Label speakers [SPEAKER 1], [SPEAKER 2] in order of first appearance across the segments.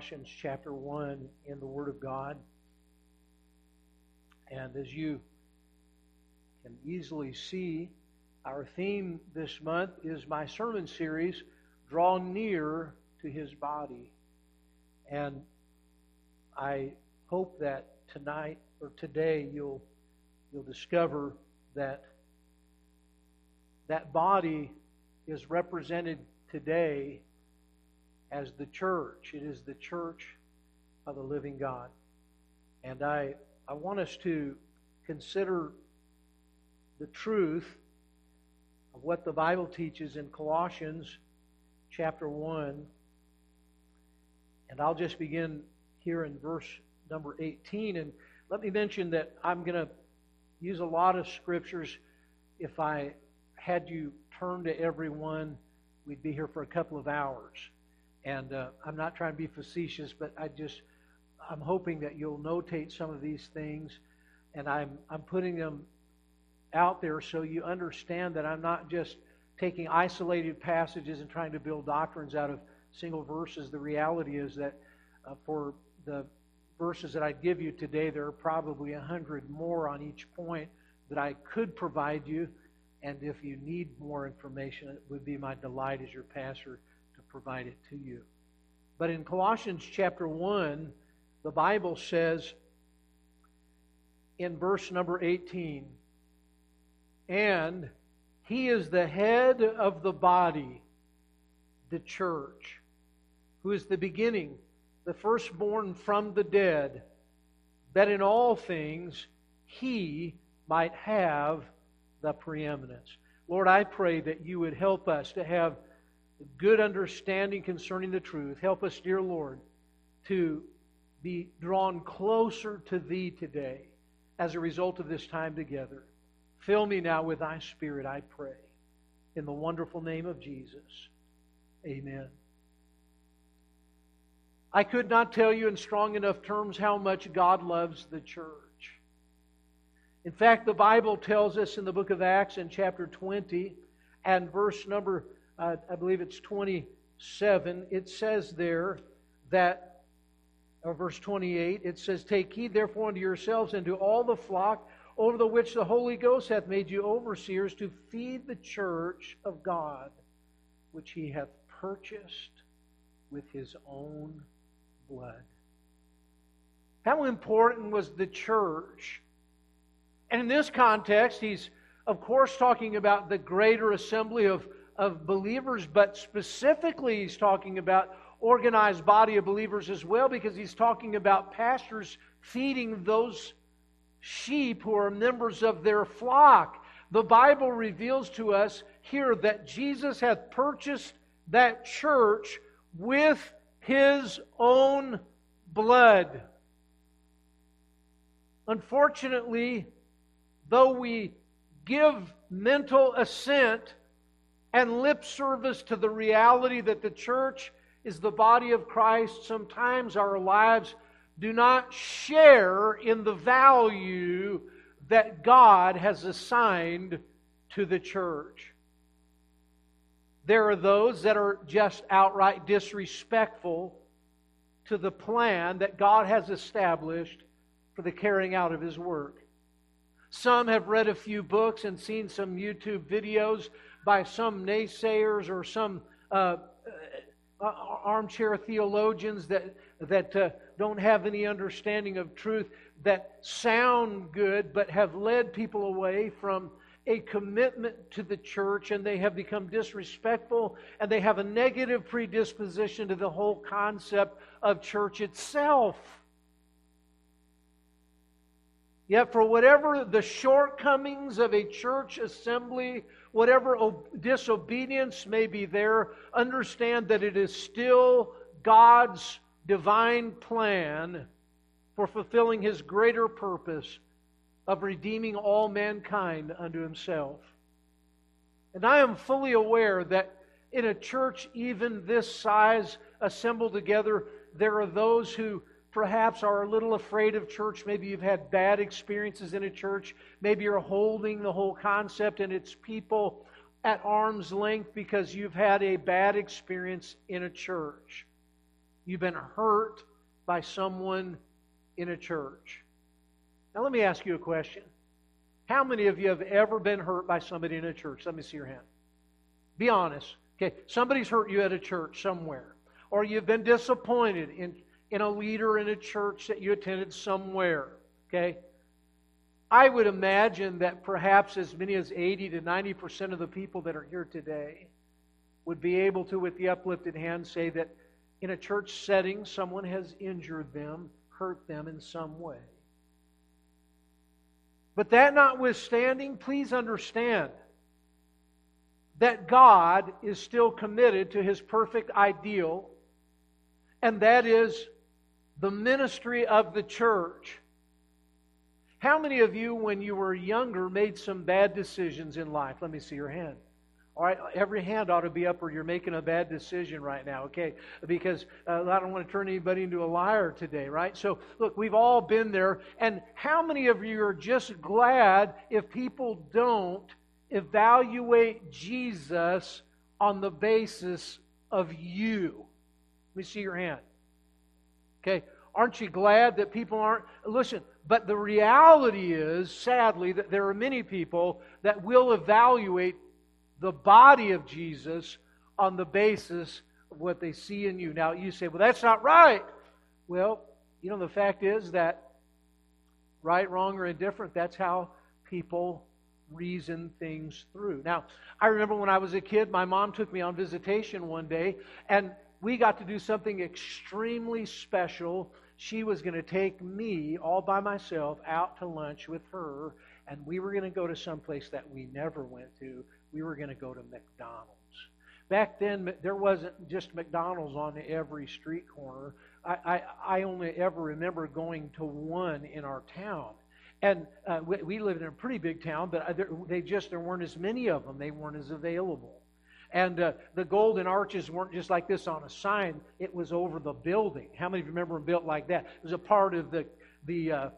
[SPEAKER 1] Colossians chapter 1 in the Word of God. And as you can easily see, our theme this month is my sermon series, Draw Near to His Body. And I hope that tonight or today you'll you'll discover that that body is represented today as the church. It is the church of the living God. And I, I want us to consider the truth of what the Bible teaches in Colossians chapter 1. And I'll just begin here in verse number 18. And let me mention that I'm going to use a lot of scriptures. If I had you turn to everyone, we'd be here for a couple of hours. And uh, I'm not trying to be facetious, but I just, I'm hoping that you'll notate some of these things. And I'm, I'm putting them out there so you understand that I'm not just taking isolated passages and trying to build doctrines out of single verses. The reality is that uh, for the verses that I give you today, there are probably a hundred more on each point that I could provide you. And if you need more information, it would be my delight as your pastor to provide it to you. But in Colossians chapter 1, the Bible says in verse number 18, and he is the head of the body, the church, who is the beginning, the firstborn from the dead, that in all things he might have the preeminence. Lord, I pray that you would help us to have good understanding concerning the truth. Help us, dear Lord, to be drawn closer to Thee today as a result of this time together. Fill me now with Thy Spirit, I pray. In the wonderful name of Jesus. Amen. I could not tell you in strong enough terms how much God loves the church. In fact, the Bible tells us in the book of Acts in chapter 20 and verse number I believe it's 27, it says there that, or verse 28, it says, Take heed therefore unto yourselves and to all the flock over the which the Holy Ghost hath made you overseers to feed the church of God, which he hath purchased with his own blood. How important was the church? And in this context, he's, of course, talking about the greater assembly of of believers, but specifically he's talking about organized body of believers as well because he's talking about pastors feeding those sheep who are members of their flock. The Bible reveals to us here that Jesus hath purchased that church with his own blood. Unfortunately, though we give mental assent and lip service to the reality that the church is the body of Christ, sometimes our lives do not share in the value that God has assigned to the church. There are those that are just outright disrespectful to the plan that God has established for the carrying out of His work. Some have read a few books and seen some YouTube videos by some naysayers or some uh, uh, armchair theologians that, that uh, don't have any understanding of truth that sound good but have led people away from a commitment to the church and they have become disrespectful and they have a negative predisposition to the whole concept of church itself. Yet, for whatever the shortcomings of a church assembly whatever disobedience may be there, understand that it is still God's divine plan for fulfilling his greater purpose of redeeming all mankind unto himself. And I am fully aware that in a church even this size assembled together, there are those who perhaps are a little afraid of church. Maybe you've had bad experiences in a church. Maybe you're holding the whole concept and its people at arm's length because you've had a bad experience in a church. You've been hurt by someone in a church. Now, let me ask you a question. How many of you have ever been hurt by somebody in a church? Let me see your hand. Be honest. Okay, somebody's hurt you at a church somewhere. Or you've been disappointed in, in a leader in a church that you attended somewhere. Okay? I would imagine that perhaps as many as 80 to 90% of the people that are here today would be able to, with the uplifted hand, say that in a church setting, someone has injured them, hurt them in some way. But that notwithstanding, please understand that God is still committed to his perfect ideal, and that is the ministry of the church. How many of you, when you were younger, made some bad decisions in life? Let me see your hand. All right, every hand ought to be up or you're making a bad decision right now, okay? Because uh, I don't want to turn anybody into a liar today, right? So, look, we've all been there. And how many of you are just glad if people don't evaluate Jesus on the basis of you? Let me see your hand. Okay, aren't you glad that people aren't? Listen, but the reality is, sadly, that there are many people that will evaluate the body of Jesus on the basis of what they see in you. Now, you say, well, that's not right. Well, you know, the fact is that right, wrong, or indifferent, that's how people reason things through. Now, I remember when I was a kid, my mom took me on visitation one day, and we got to do something extremely special. She was going to take me all by myself out to lunch with her, and we were going to go to some place that we never went to we were going to go to McDonald's. Back then, there wasn't just McDonald's on every street corner. I, I, I only ever remember going to one in our town. And uh, we, we lived in a pretty big town, but they just, there weren't as many of them. They weren't as available. And uh, the golden arches weren't just like this on a sign, it was over the building. How many of you remember them built like that? It was a part of the, the uh,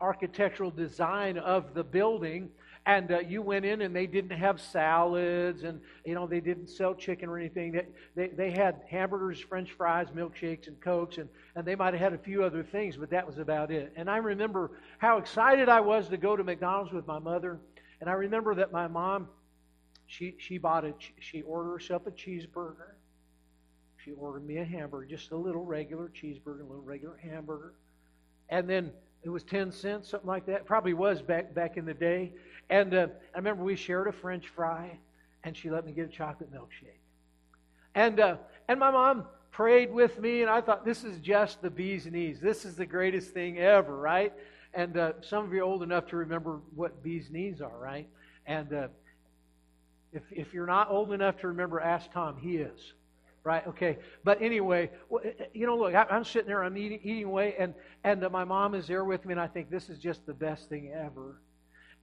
[SPEAKER 1] architectural design of the building. And uh, you went in and they didn't have salads and you know they didn't sell chicken or anything. They, they, they had hamburgers french fries milkshakes and cokes and, and they might have had a few other things but that was about it. And i remember how excited i was to go to mcdonald's with my mother. And i remember that my mom she, she bought a she ordered herself a cheeseburger she ordered me a hamburger just a little regular cheeseburger a little regular hamburger and then it was 10 cents something like that probably was back back in the day and uh, I remember we shared a French fry, and she let me get a chocolate milkshake. And uh, and my mom prayed with me, and I thought this is just the bee's knees. This is the greatest thing ever, right? And uh, some of you are old enough to remember what bee's knees are, right? And uh, if if you're not old enough to remember, ask Tom. He is. Right. Okay. But anyway, eh, eh, you know, look, I'm sitting there, I'm eating, eating away, and and my mom is there with me, and I think this is just the best thing ever.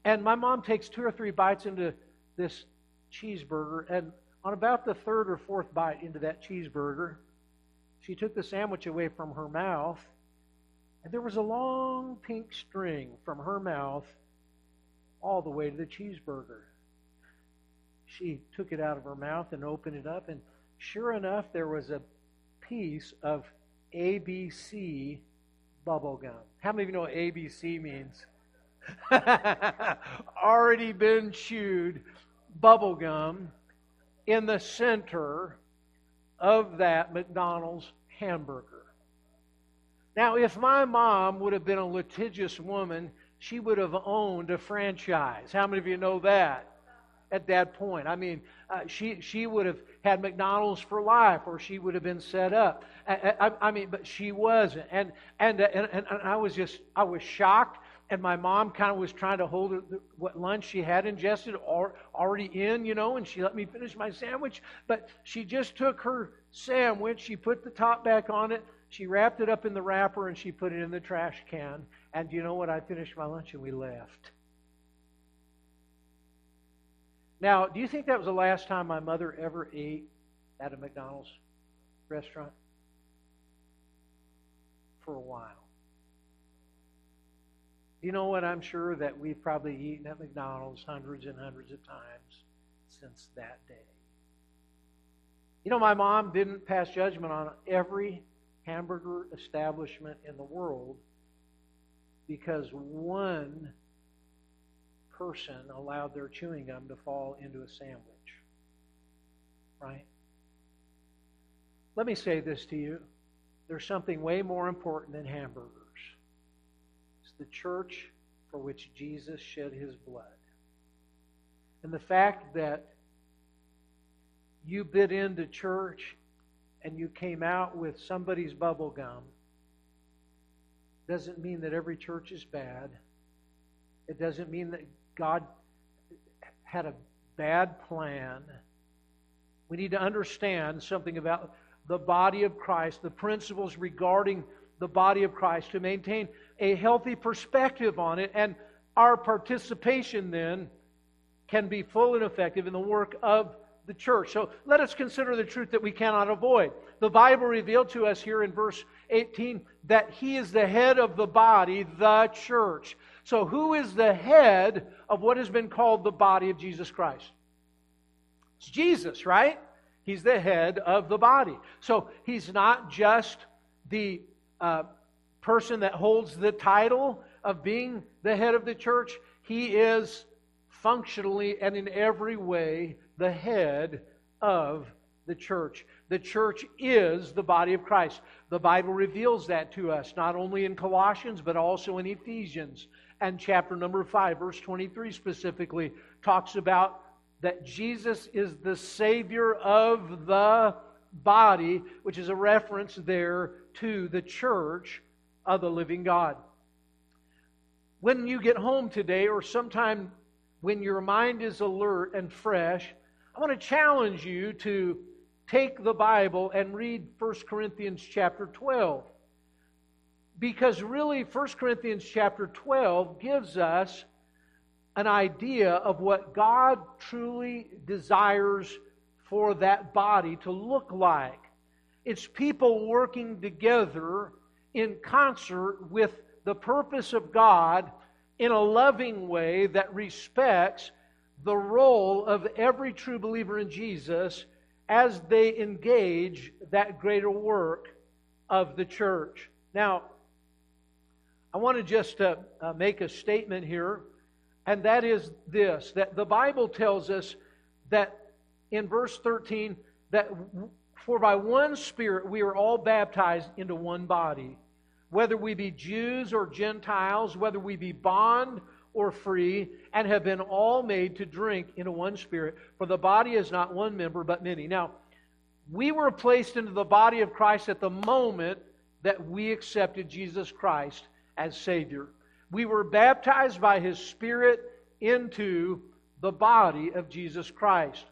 [SPEAKER 1] And my mom takes two or three bites into this cheeseburger, and on about the third or fourth bite into that cheeseburger, she took the sandwich away from her mouth, and there was a long pink string from her mouth all the way to the cheeseburger. She took it out of her mouth and opened it up, and sure enough, there was a piece of ABC bubble gum. How many of you know what ABC means? already been chewed bubble gum in the center of that McDonald's hamburger. Now, if my mom would have been a litigious woman, she would have owned a franchise. How many of you know that? At that point, I mean, uh, she she would have had McDonald's for life, or she would have been set up. I, I, I mean, but she wasn't, and and, and and I was just I was shocked and my mom kind of was trying to hold what lunch she had ingested or already in, you know, and she let me finish my sandwich. But she just took her sandwich, she put the top back on it, she wrapped it up in the wrapper, and she put it in the trash can. And you know what? I finished my lunch and we left. Now, do you think that was the last time my mother ever ate at a McDonald's restaurant? For a while. You know what? I'm sure that we've probably eaten at McDonald's hundreds and hundreds of times since that day. You know, my mom didn't pass judgment on every hamburger establishment in the world because one person allowed their chewing gum to fall into a sandwich. Right? Let me say this to you. There's something way more important than hamburgers. It's the church for which Jesus shed his blood. And the fact that you bit into church and you came out with somebody's bubble gum doesn't mean that every church is bad. It doesn't mean that God had a bad plan. We need to understand something about the body of Christ, the principles regarding the body of Christ, to maintain a healthy perspective on it, and our participation then can be full and effective in the work of the church. So let us consider the truth that we cannot avoid. The Bible revealed to us here in verse 18 that He is the head of the body, the church. So, who is the head of what has been called the body of Jesus Christ? It's Jesus, right? He's the head of the body. So, He's not just the uh, person that holds the title of being the head of the church, He is functionally and in every way the head of the church. The church is the body of Christ. The Bible reveals that to us, not only in Colossians, but also in Ephesians. And chapter number 5, verse 23 specifically, talks about that Jesus is the Savior of the body, which is a reference there to the church of the living God. When you get home today, or sometime when your mind is alert and fresh, I want to challenge you to take the Bible and read 1 Corinthians chapter 12. Because really, 1 Corinthians chapter 12 gives us an idea of what God truly desires for that body to look like. It's people working together in concert with the purpose of God in a loving way that respects the role of every true believer in Jesus as they engage that greater work of the church. Now, I want to just uh, uh, make a statement here, and that is this that the Bible tells us that in verse 13, that for by one Spirit we are all baptized into one body, whether we be Jews or Gentiles, whether we be bond or free, and have been all made to drink into one spirit. For the body is not one member, but many. Now, we were placed into the body of Christ at the moment that we accepted Jesus Christ as Savior. We were baptized by His Spirit into the body of Jesus Christ.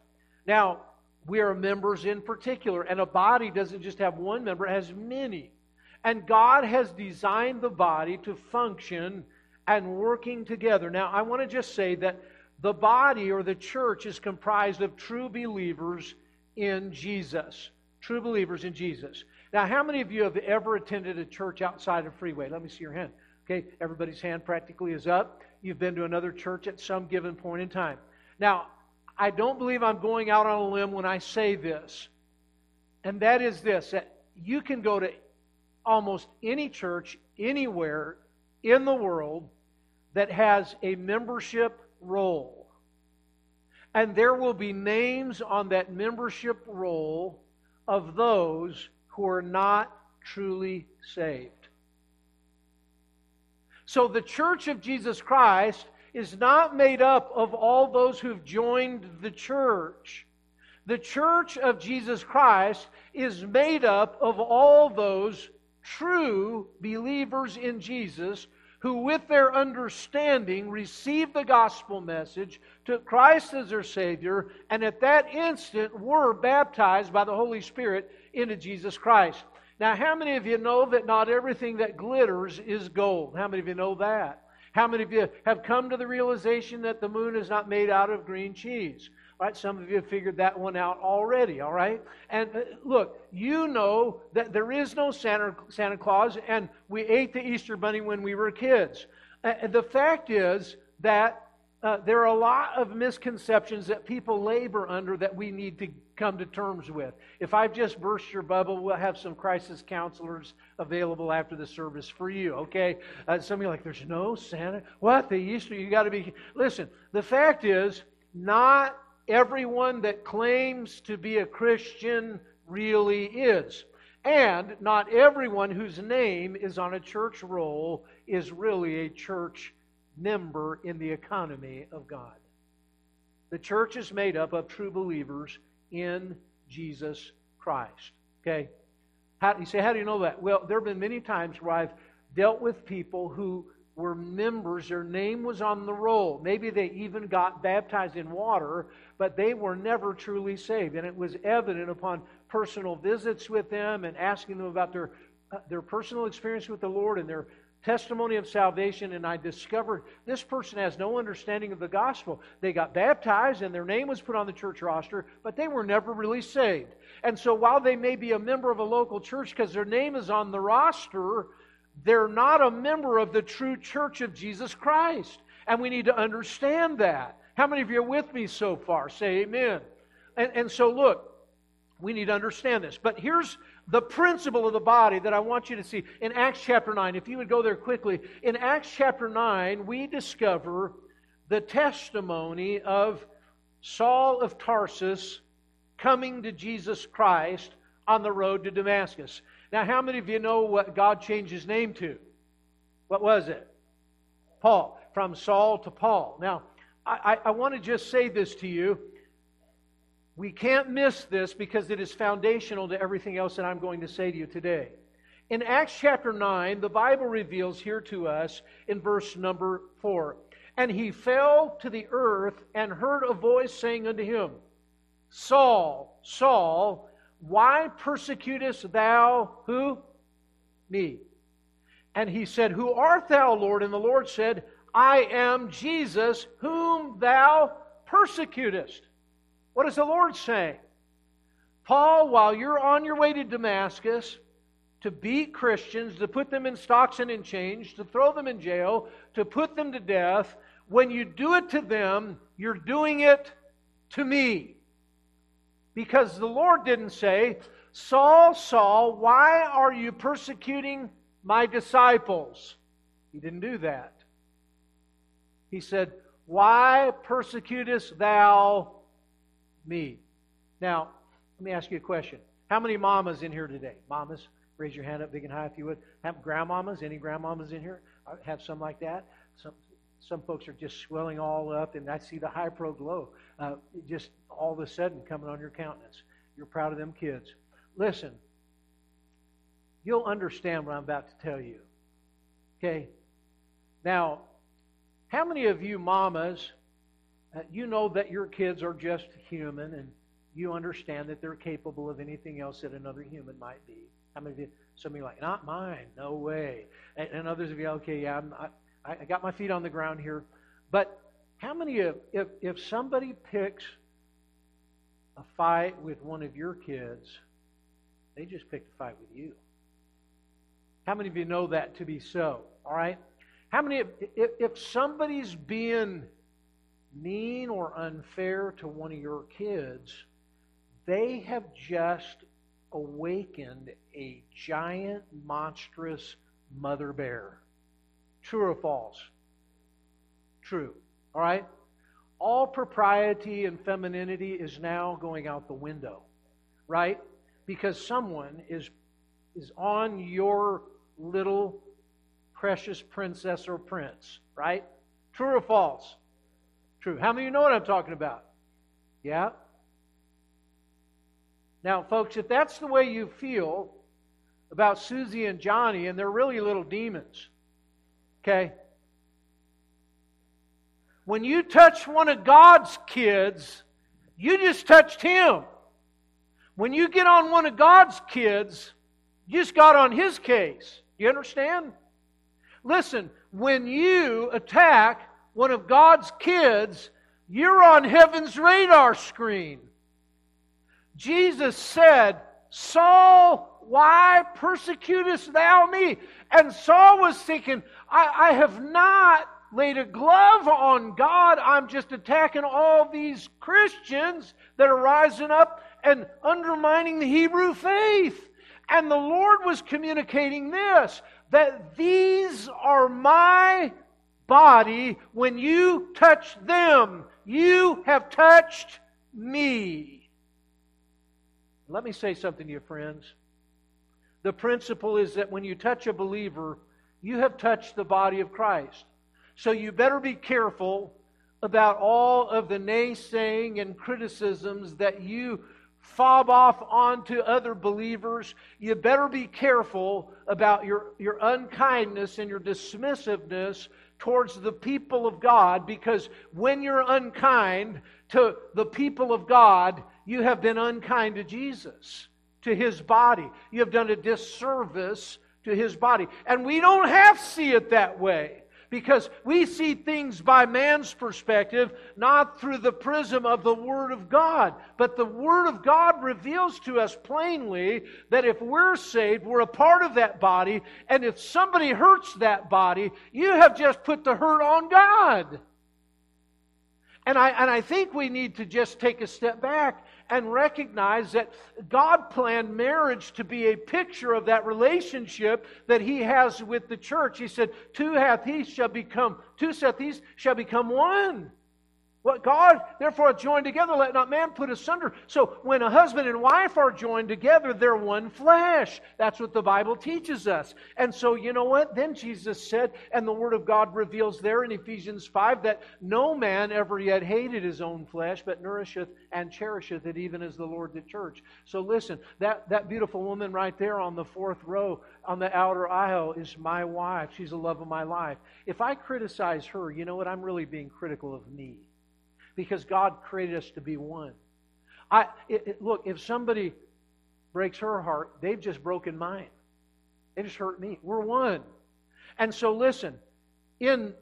[SPEAKER 1] Now, we are members in particular, and a body doesn't just have one member, it has many. And God has designed the body to function and working together. Now, I want to just say that the body or the church is comprised of true believers in Jesus. True believers in Jesus. Now, how many of you have ever attended a church outside of Freeway? Let me see your hand. Okay, everybody's hand practically is up. You've been to another church at some given point in time. Now, I don't believe I'm going out on a limb when I say this, and that is this that you can go to almost any church anywhere in the world that has a membership roll. And there will be names on that membership roll of those who are not truly saved. So the church of Jesus Christ is not made up of all those who've joined the church. The church of Jesus Christ is made up of all those true believers in Jesus who, with their understanding, received the gospel message, took Christ as their Savior, and at that instant were baptized by the Holy Spirit into Jesus Christ. Now, how many of you know that not everything that glitters is gold? How many of you know that? How many of you have come to the realization that the moon is not made out of green cheese? Right? Some of you have figured that one out already, all right? And uh, look, you know that there is no Santa, Santa Claus, and we ate the Easter Bunny when we were kids. Uh, the fact is that uh, there are a lot of misconceptions that people labor under that we need to come to terms with. If I've just burst your bubble, we'll have some crisis counselors available after the service for you, okay? Uh, some of you like, there's no Santa. What? The Easter, you got to be. Listen, the fact is, not everyone that claims to be a Christian really is. And not everyone whose name is on a church roll is really a church member in the economy of God. The church is made up of true believers in Jesus Christ. Okay? How, you say, how do you know that? Well, there have been many times where I've dealt with people who were members, their name was on the roll. Maybe they even got baptized in water, but they were never truly saved. And it was evident upon personal visits with them and asking them about their, uh, their personal experience with the Lord and their testimony of salvation, and I discovered this person has no understanding of the gospel. They got baptized and their name was put on the church roster, but they were never really saved. And so while they may be a member of a local church because their name is on the roster, they're not a member of the true church of Jesus Christ. And we need to understand that. How many of you are with me so far? Say amen. And, and so, look, we need to understand this. But here's the principle of the body that I want you to see. In Acts chapter 9, if you would go there quickly, in Acts chapter 9, we discover the testimony of Saul of Tarsus coming to Jesus Christ on the road to Damascus. Now, how many of you know what God changed his name to? What was it? Paul. From Saul to Paul. Now, I, I, want to just say this to you. We can't miss this because it is foundational to everything else that I'm going to say to you today. In Acts chapter 9, the Bible reveals here to us in verse number 4 And he fell to the earth and heard a voice saying unto him, Saul, Saul, why persecutest thou who? Me. And he said, Who art thou, Lord? And the Lord said, I am Jesus, whom thou persecutest. What is the Lord saying? Paul, while you're on your way to Damascus to beat Christians, to put them in stocks and in chains, to throw them in jail, to put them to death, when you do it to them, you're doing it to me. Because the Lord didn't say, Saul, Saul, why are you persecuting my disciples? He didn't do that. He said, Why persecutest thou me. Now, let me ask you a question. How many mamas in here today? Mamas, raise your hand up big and high if you would. Have grandmamas? Any grandmamas in here? I have some like that. Some some folks are just swelling all up, and I see the high pro glow uh, just all of a sudden coming on your countenance. You're proud of them kids. Listen, you'll understand what I'm about to tell you. Okay? Now, how many of you mamas uh, you know that your kids are just human and you understand that they're capable of anything else that another human might be. How many of you, some of you like, not mine, no way. And, and others of you, okay, yeah, I'm, I got my feet on the ground here. But how many of, if, if somebody picks a fight with one of your kids, they just picked a fight with you? How many of you know that to be so? All right? How many, if, if somebody's being mean or unfair to one of your kids, they have just awakened a giant, monstrous mother bear. True or false? True. All right? All propriety and femininity is now going out the window, right? Because someone is, is on your little precious princess or prince, right? True or false? true. How many of you know what I'm talking about? Yeah? Now, folks, if that's the way you feel about Susie and Johnny, and they're really little demons, okay? When you touch one of God's kids, you just touched him. When you get on one of God's kids, you just got on his case. You understand? Listen, when you attack one of God's kids, you're on heaven's radar screen. Jesus said, Saul, why persecutest thou me? And Saul was thinking, I, I have not laid a glove on God. I'm just attacking all these Christians that are rising up and undermining the Hebrew faith. And the Lord was communicating this that these are my body. When you touch them, you have touched me. Let me say something to you, friends. The principle is that when you touch a believer, you have touched the body of Christ. So you better be careful about all of the naysaying and criticisms that you fob off onto other believers. You better be careful about your, your unkindness and your dismissiveness towards the people of God because when you're unkind to the people of God, you have been unkind to Jesus, to his body. You have done a disservice to his body. And we don't have to see it that way because we see things by man's perspective, not through the prism of the Word of God. But the Word of God reveals to us plainly that if we're saved, we're a part of that body, and if somebody hurts that body, you have just put the hurt on God. And I, and I think we need to just take a step back and recognize that God planned marriage to be a picture of that relationship that He has with the church. He said, Two hath he shall become, two saith he shall become one. What God, therefore, joined together, let not man put asunder. So, when a husband and wife are joined together, they're one flesh. That's what the Bible teaches us. And so, you know what? Then Jesus said, and the Word of God reveals there in Ephesians 5 that no man ever yet hated his own flesh, but nourisheth and cherisheth it, even as the Lord the church. So, listen, that, that beautiful woman right there on the fourth row on the outer aisle is my wife. She's the love of my life. If I criticize her, you know what? I'm really being critical of me because God created us to be one. I, it, it, look, if somebody breaks her heart, they've just broken mine. They just hurt me. We're one. And so, listen, in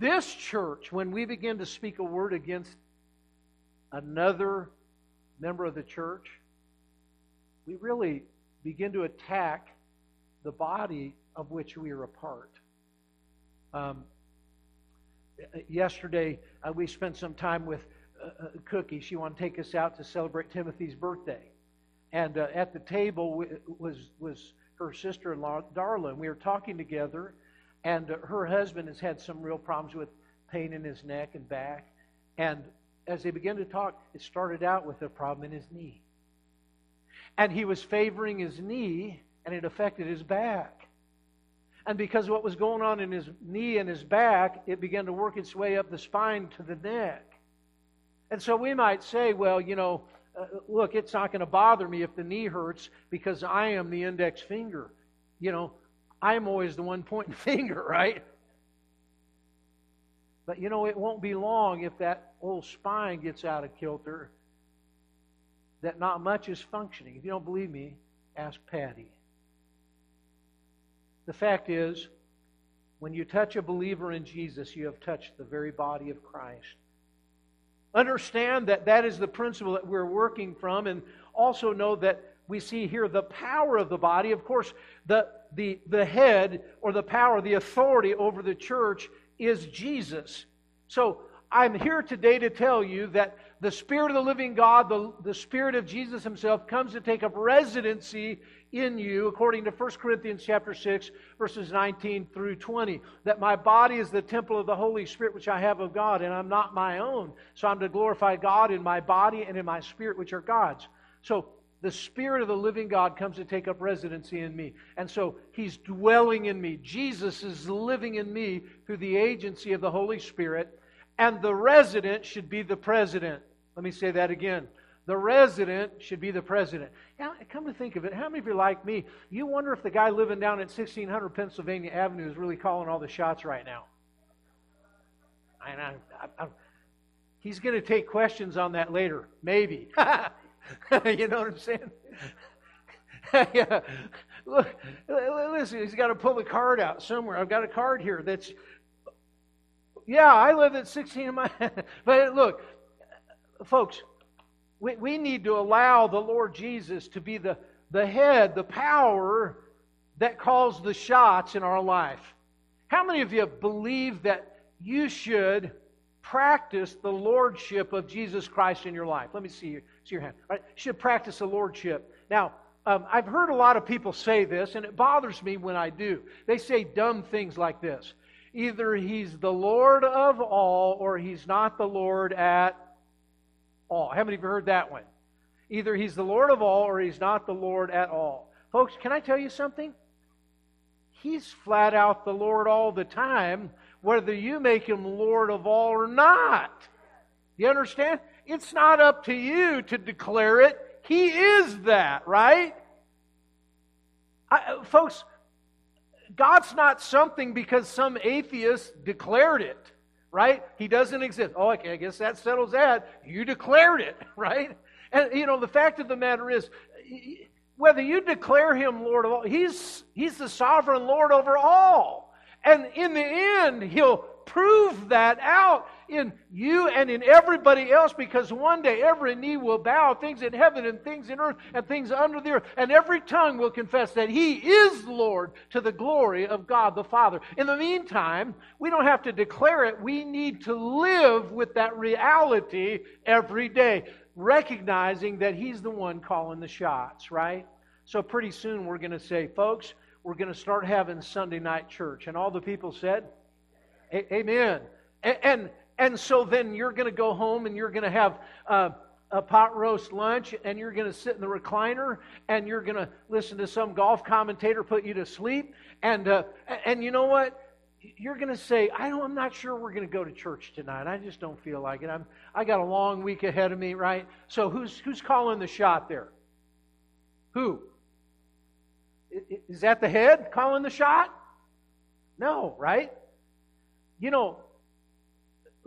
[SPEAKER 1] this church, when we begin to speak a word against another member of the church, we really begin to attack the body of which we are a part. Um, yesterday uh, we spent some time with uh, uh, Cookie. She wanted to take us out to celebrate Timothy's birthday, and uh, at the table was was her sister-in-law Darla. And we were talking together, and uh, her husband has had some real problems with pain in his neck and back, and as they began to talk, it started out with a problem in his knee, and he was favoring his knee, and it affected his back. And because what was going on in his knee and his back, it began to work its way up the spine to the neck. And so we might say, well, you know, uh, look, it's not going to bother me if the knee hurts because I am the index finger. You know, I'm always the one pointing finger, right? But you know, it won't be long if that old spine gets out of kilter that not much is functioning. If you don't believe me, ask Patty. The fact is, when you touch a believer in Jesus, you have touched the very body of Christ. Understand that that is the principle that we're working from, and also know that we see here the power of the body. Of course, the, the, the head or the power, the authority over the church is Jesus. So I'm here today to tell you that the Spirit of the living God, the, the Spirit of Jesus Himself, comes to take up residency in you, according to 1 Corinthians chapter 6, verses 19 through 20. That my body is the temple of the Holy Spirit which I have of God, and I'm not my own. So I'm to glorify God in my body and in my spirit, which are God's. So the Spirit of the living God comes to take up residency in me. And so He's dwelling in me. Jesus is living in me through the agency of the Holy Spirit. And the resident should be the president. Let me say that again. The resident should be the president. Now, come to think of it, how many of you like me? You wonder if the guy living down at 1600 Pennsylvania Avenue is really calling all the shots right now. And I, I, I, he's going to take questions on that later, maybe. you know what I'm saying? yeah. Look, listen, he's got to pull the card out somewhere. I've got a card here that's, yeah, I live at 16 of my. but look, folks, we, we need to allow the Lord Jesus to be the, the head, the power that calls the shots in our life. How many of you believe that you should practice the lordship of Jesus Christ in your life. Let me see your, see your hand. Right? You should practice the lordship. Now, um, I've heard a lot of people say this, and it bothers me when I do. They say dumb things like this either he's the Lord of all or he's not the Lord at all. How many of you heard that one? Either he's the Lord of all or he's not the Lord at all. Folks, can I tell you something? He's flat out the Lord all the time, whether you make him Lord of all or not. You understand? It's not up to you to declare it. He is that, right? I, uh, folks, God's not something because some atheist declared it, right? He doesn't exist. Oh, okay, I guess that settles that. You declared it, right? And, you know, the fact of the matter is, whether you declare him Lord of all, he's, he's the sovereign Lord over all. And in the end, he'll prove that out in you and in everybody else because one day every knee will bow, things in heaven and things in earth and things under the earth, and every tongue will confess that He is Lord to the glory of God the Father. In the meantime, we don't have to declare it, we need to live with that reality every day recognizing that He's the one calling the shots, right? So pretty soon we're going to say, folks, we're going to start having Sunday night church. And all the people said, Amen. And, and, and so then you're going to go home and you're going to have uh, a pot roast lunch and you're going to sit in the recliner and you're going to listen to some golf commentator put you to sleep. And, uh, and you know what? you're going to say, I don't, I'm not sure we're going to go to church tonight. I just don't feel like it. I'm, I got a long week ahead of me, right? So who's, who's calling the shot there? Who? Is that the head calling the shot? No, right? You know,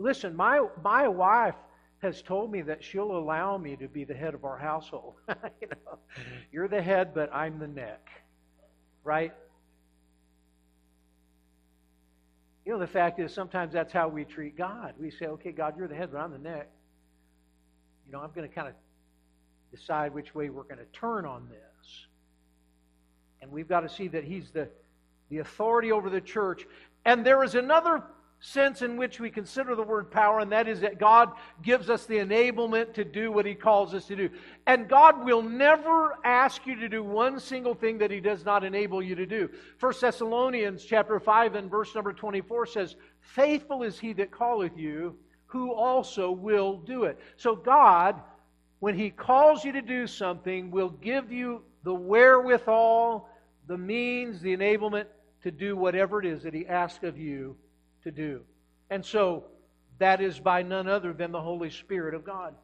[SPEAKER 1] listen, my, my wife has told me that she'll allow me to be the head of our household. you know, mm-hmm. you're the head, but I'm the neck, right? You know, the fact is sometimes that's how we treat God. We say, okay, God, you're the head, but I'm the neck. You know, I'm going to kind of decide which way we're going to turn on this. And we've got to see that He's the, the authority over the church. And there is another sense in which we consider the word power, and that is that God gives us the enablement to do what He calls us to do. And God will never ask you to do one single thing that He does not enable you to do. First Thessalonians chapter 5 and verse number 24 says, Faithful is He that calleth you, who also will do it. So God, when He calls you to do something, will give you the wherewithal, the means, the enablement to do whatever it is that He asks of you to do. And so that is by none other than the Holy Spirit of God.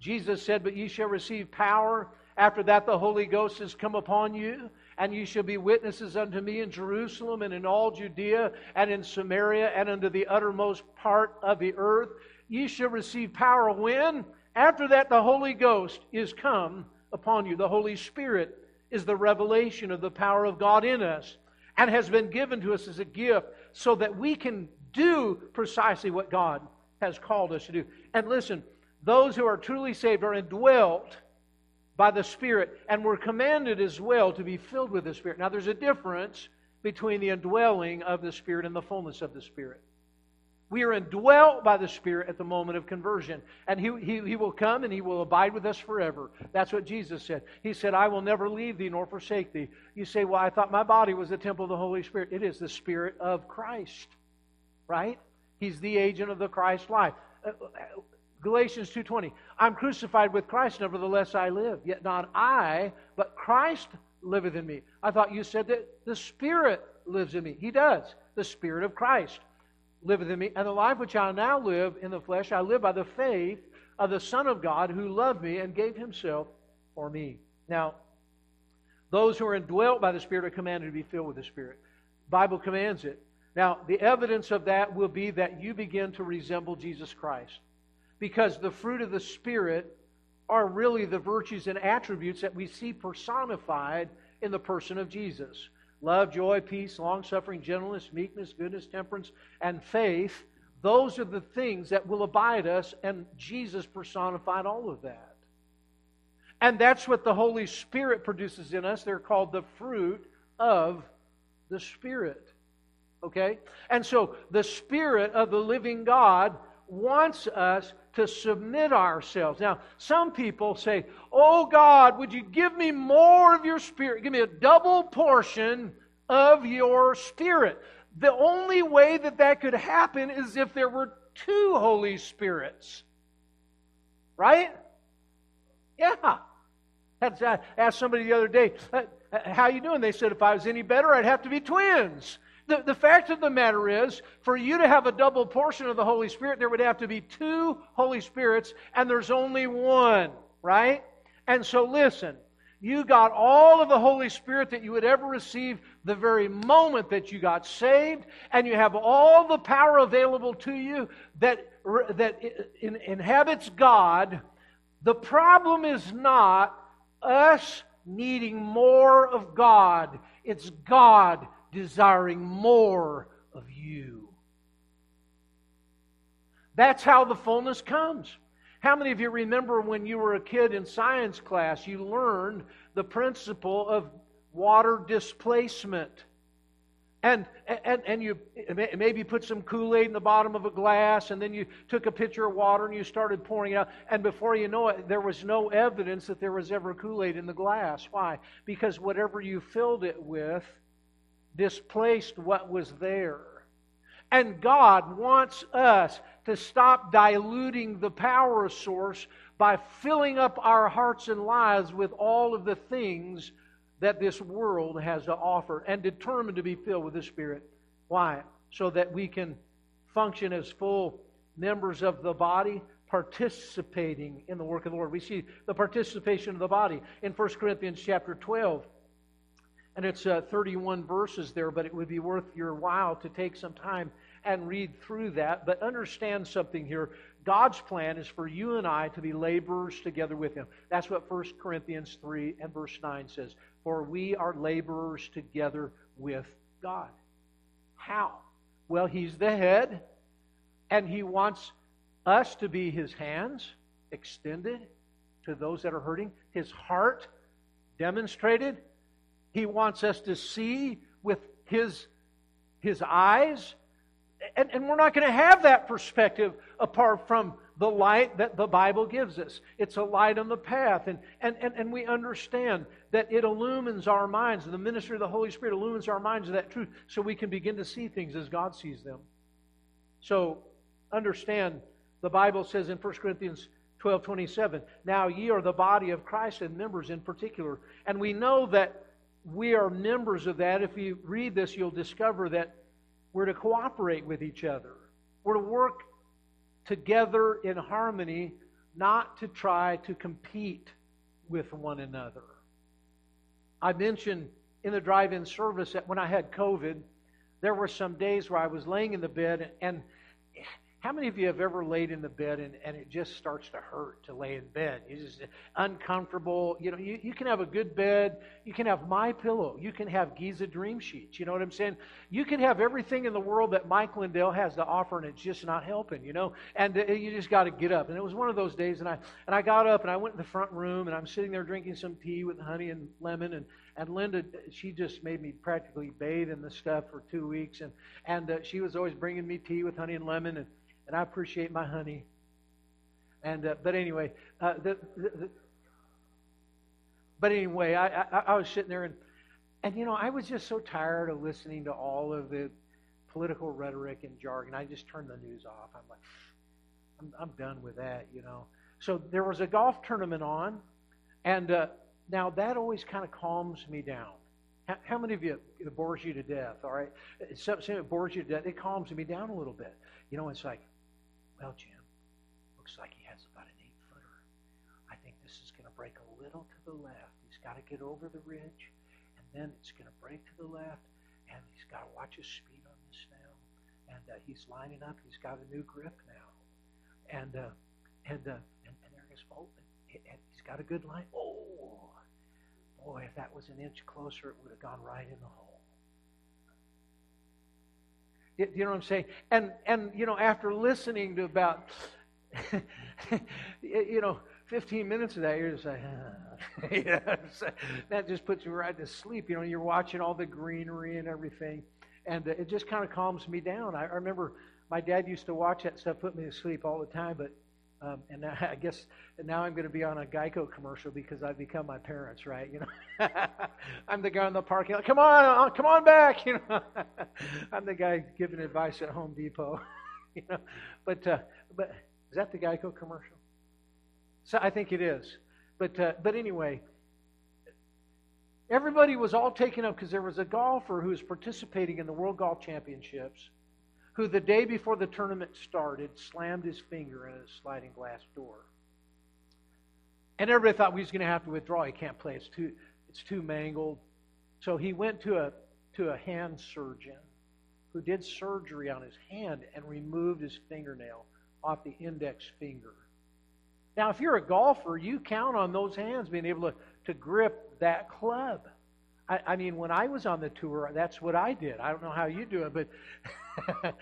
[SPEAKER 1] Jesus said, But ye shall receive power. After that, the Holy Ghost has come upon you, and ye shall be witnesses unto me in Jerusalem and in all Judea and in Samaria and unto the uttermost part of the earth. Ye shall receive power when? After that, the Holy Ghost is come upon you. The Holy Spirit is the revelation of the power of God in us and has been given to us as a gift so that we can do precisely what God has called us to do. And listen, those who are truly saved are indwelt by the Spirit, and we're commanded as well to be filled with the Spirit. Now, there's a difference between the indwelling of the Spirit and the fullness of the Spirit. We are indwelt by the Spirit at the moment of conversion. And he, he, he will come and He will abide with us forever. That's what Jesus said. He said, I will never leave thee nor forsake thee. You say, Well, I thought my body was the temple of the Holy Spirit. It is the Spirit of Christ, right? He's the agent of the Christ life. Uh, Galatians 2:20 I'm crucified with Christ nevertheless I live yet not I but Christ liveth in me. I thought you said that the Spirit lives in me. He does. The Spirit of Christ liveth in me, and the life which I now live in the flesh, I live by the faith of the Son of God who loved me and gave himself for me. Now, those who are indwelt by the Spirit are commanded to be filled with the Spirit. Bible commands it. Now, the evidence of that will be that you begin to resemble Jesus Christ. Because the fruit of the Spirit are really the virtues and attributes that we see personified in the person of Jesus love, joy, peace, long suffering, gentleness, meekness, goodness, temperance, and faith. Those are the things that will abide us, and Jesus personified all of that. And that's what the Holy Spirit produces in us. They're called the fruit of the Spirit. Okay? And so the Spirit of the living God wants us to submit ourselves. Now, some people say, Oh God, would you give me more of your Spirit? Give me a double portion of your Spirit. The only way that that could happen is if there were two Holy Spirits. Right? Yeah. I asked somebody the other day, uh, how you doing? They said, if I was any better, I'd have to be twins. The, the fact of the matter is, for you to have a double portion of the Holy Spirit, there would have to be two Holy Spirits, and there's only one, right? And so listen, you got all of the Holy Spirit that you would ever receive the very moment that you got saved, and you have all the power available to you that, that inhabits God. The problem is not us needing more of God, it's God desiring more of you. That's how the fullness comes. How many of you remember when you were a kid in science class, you learned the principle of water displacement? And, and, and you maybe put some Kool Aid in the bottom of a glass, and then you took a pitcher of water and you started pouring it out. And before you know it, there was no evidence that there was ever Kool Aid in the glass. Why? Because whatever you filled it with displaced what was there. And God wants us to stop diluting the power source by filling up our hearts and lives with all of the things that this world has to offer and determined to be filled with the Spirit. Why? So that we can function as full members of the body, participating in the work of the Lord. We see the participation of the body in 1 Corinthians chapter 12. And it's uh, 31 verses there, but it would be worth your while to take some time and read through that. But understand something here. God's plan is for you and I to be laborers together with Him. That's what 1 Corinthians 3 and verse 9 says. For we are laborers together with God. How? Well, He's the head, and He wants us to be His hands extended to those that are hurting, His heart demonstrated he wants us to see with His, his eyes. And, and we're not going to have that perspective apart from the light that the Bible gives us. It's a light on the path. And, and, and, and we understand that it illumines our minds. The ministry of the Holy Spirit illumines our minds of that truth so we can begin to see things as God sees them. So understand, the Bible says in 1 Corinthians 12 27, Now ye are the body of Christ and members in particular. And we know that we are members of that. If you read this, you'll discover that we're to cooperate with each other. We're to work together in harmony, not to try to compete with one another. I mentioned in the drive in service that when I had COVID, there were some days where I was laying in the bed and how many of you have ever laid in the bed and, and it just starts to hurt to lay in bed? You just uncomfortable. You know, you, you can have a good bed. You can have my pillow. You can have Giza Dream Sheets. You know what I'm saying? You can have everything in the world that Mike Lindell has to offer, and it's just not helping. You know, and uh, you just got to get up. And it was one of those days, and I and I got up and I went in the front room and I'm sitting there drinking some tea with honey and lemon and and Linda, she just made me practically bathe in the stuff for two weeks, and and uh, she was always bringing me tea with honey and lemon and and I appreciate my honey. And uh, but anyway, uh, the, the, the, but anyway, I, I, I was sitting there and and you know I was just so tired of listening to all of the political rhetoric and jargon. I just turned the news off. I'm like, I'm, I'm done with that, you know. So there was a golf tournament on, and uh, now that always kind of calms me down. How, how, many of you it bores you to death? All right, something it bores you to death. It calms me down a little bit. You know, it's like well, Jim, looks like he has about an eight footer. I think this is going to break a little to the left. He's got to get over the ridge, and then it's going to break to the left, and he's got to watch his speed on this now. And uh, he's lining up. He's got a new grip now, and uh, and, uh, and and there he's folding. He's got a good line. Oh, boy, if that was an inch closer, it would have gone right in the hole. You know what I'm saying? And and you know, after listening to about you know 15 minutes of that, you're just like, ah. that just puts you right to sleep. You know, you're watching all the greenery and everything, and uh, it just kind of calms me down. I, I remember my dad used to watch that stuff, put me to sleep all the time, but um, and I guess now I'm going to be on a Geico commercial because I've become my parents, right? You know, I'm the guy in the parking lot. Come on, uh, come on back. You know, I'm the guy giving advice at Home Depot. you know, but uh, but is that the Geico commercial? So I think it is. But uh, but anyway, everybody was all taken up because there was a golfer who was participating in the World Golf Championships who the day before the tournament started slammed his finger in a sliding glass door. And everybody thought we was going to have to withdraw. He can't play. It's too, it's too mangled. So he went to a, to a hand surgeon who did surgery on his hand and removed his fingernail off the index finger. Now, if you're a golfer, you count on those hands being able to, to grip that club. I, I mean, when I was on the tour, that's what I did. I don't know how you do it, but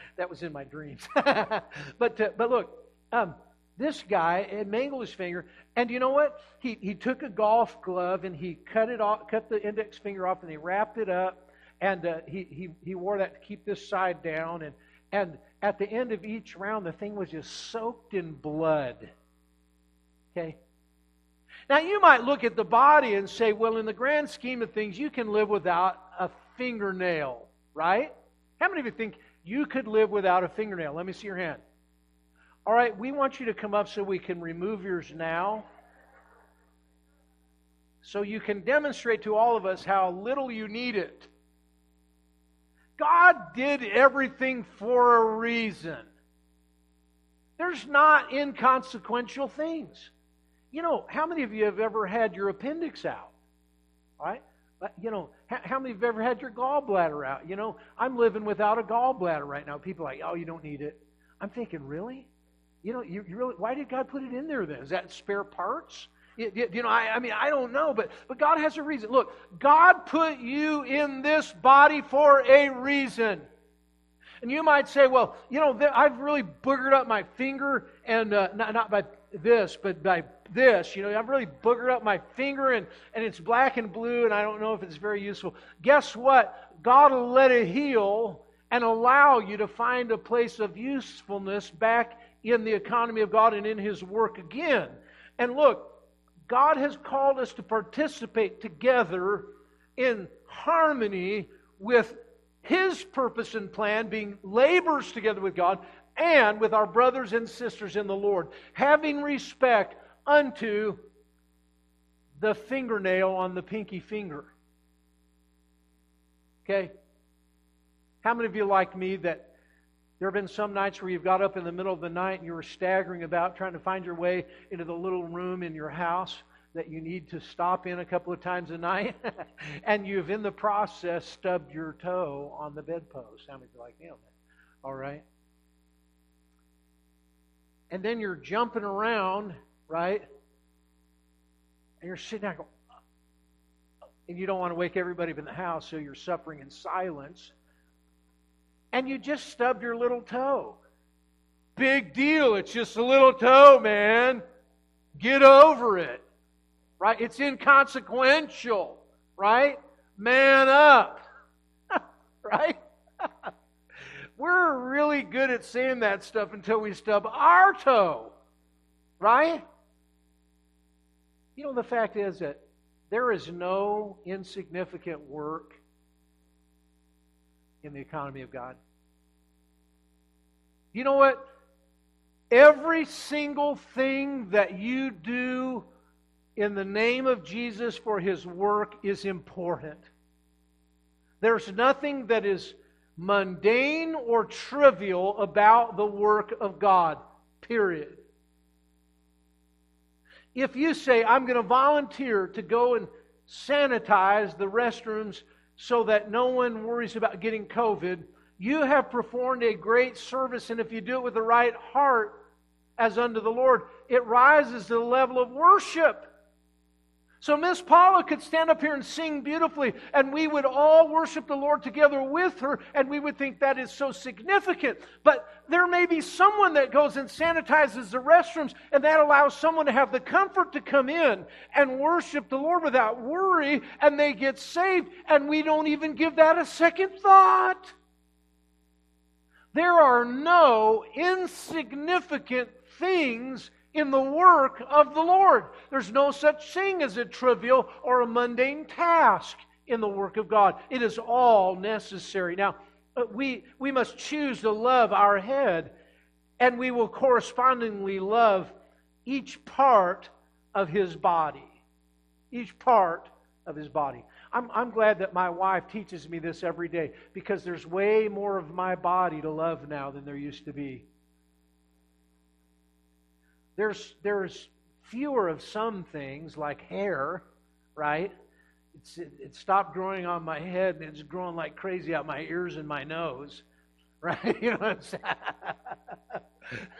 [SPEAKER 1] that was in my dreams. but uh, but look, um, this guy mangled his finger, and you know what? He he took a golf glove and he cut it off, cut the index finger off, and he wrapped it up, and uh, he he he wore that to keep this side down, and and at the end of each round, the thing was just soaked in blood. Okay. Now, you might look at the body and say, well, in the grand scheme of things, you can live without a fingernail, right? How many of you think you could live without a fingernail. Let me see your hand. All right, we want you to come up so we can remove yours now. So you can demonstrate to all of us how little you need it. God did everything for a reason. There's not inconsequential things. You know, how many of you have ever had your appendix out? Right? You know, how many have ever had your gallbladder out? You know, I'm living without a gallbladder right now. People are like, oh, you don't need it. I'm thinking, really? You know, you, you really, why did God put it in there then? Is that spare parts? You, you know, I, I mean, I don't know, but, but God has a reason. Look, God put you in this body for a reason. And you might say, well, you know, I've really boogered up my finger, and uh, not, not by this, but by this. You know, I've really boogered up my finger and, and it's black and blue, and I don't know if it's very useful. Guess what? God will let it heal and allow you to find a place of usefulness back in the economy of God and in His work again. And look, God has called us to participate together in harmony with His purpose and plan, being laborers together with God and with our brothers and sisters in the Lord, having respect unto the fingernail on the pinky finger. Okay? How many of you, like me, that there have been some nights where you've got up in the middle of the night and you were staggering about trying to find your way into the little room in your house that you need to stop in a couple of times a night, and you've in the process stubbed your toe on the bedpost. How many of you like me on that? All right. And then you're jumping around right? And you're sitting there going, and you don't want to wake everybody up in the house, so you're suffering in silence. And you just stubbed your little toe. Big deal. It's just a little toe, man. Get over it. Right? It's inconsequential. Right? Man up. right? We're really good at saying that stuff until we stub our toe. Right? You know, the fact is that there is no insignificant work in the economy of God. You know what? Every single thing that you do in the name of Jesus for his work is important. There's nothing that is mundane or trivial about the work of God, period. If you say, I'm going to volunteer to go and sanitize the restrooms so that no one worries about getting COVID, you have performed a great service. And if you do it with the right heart, as unto the Lord, it rises to the level of worship. So Miss Paula could stand up here and sing beautifully, and we would all worship the Lord together with her, and we would think that is so significant. But there may be someone that goes and sanitizes the restrooms, and that allows someone to have the comfort to come in and worship the Lord without worry, and they get saved, and we don't even give that a second thought. There are no insignificant things in the work of the Lord. There's no such thing as a trivial or a mundane task in the work of God. It is all necessary. Now, uh, we, we must choose to love our head, and we will correspondingly love each part of his body. Each part of his body. I'm, I'm glad that my wife teaches me this every day because there's way more of my body to love now than there used to be. There's, there's fewer of some things like hair, right? It's, it, it stopped growing on my head and it's growing like crazy out my ears and my nose, right? you know what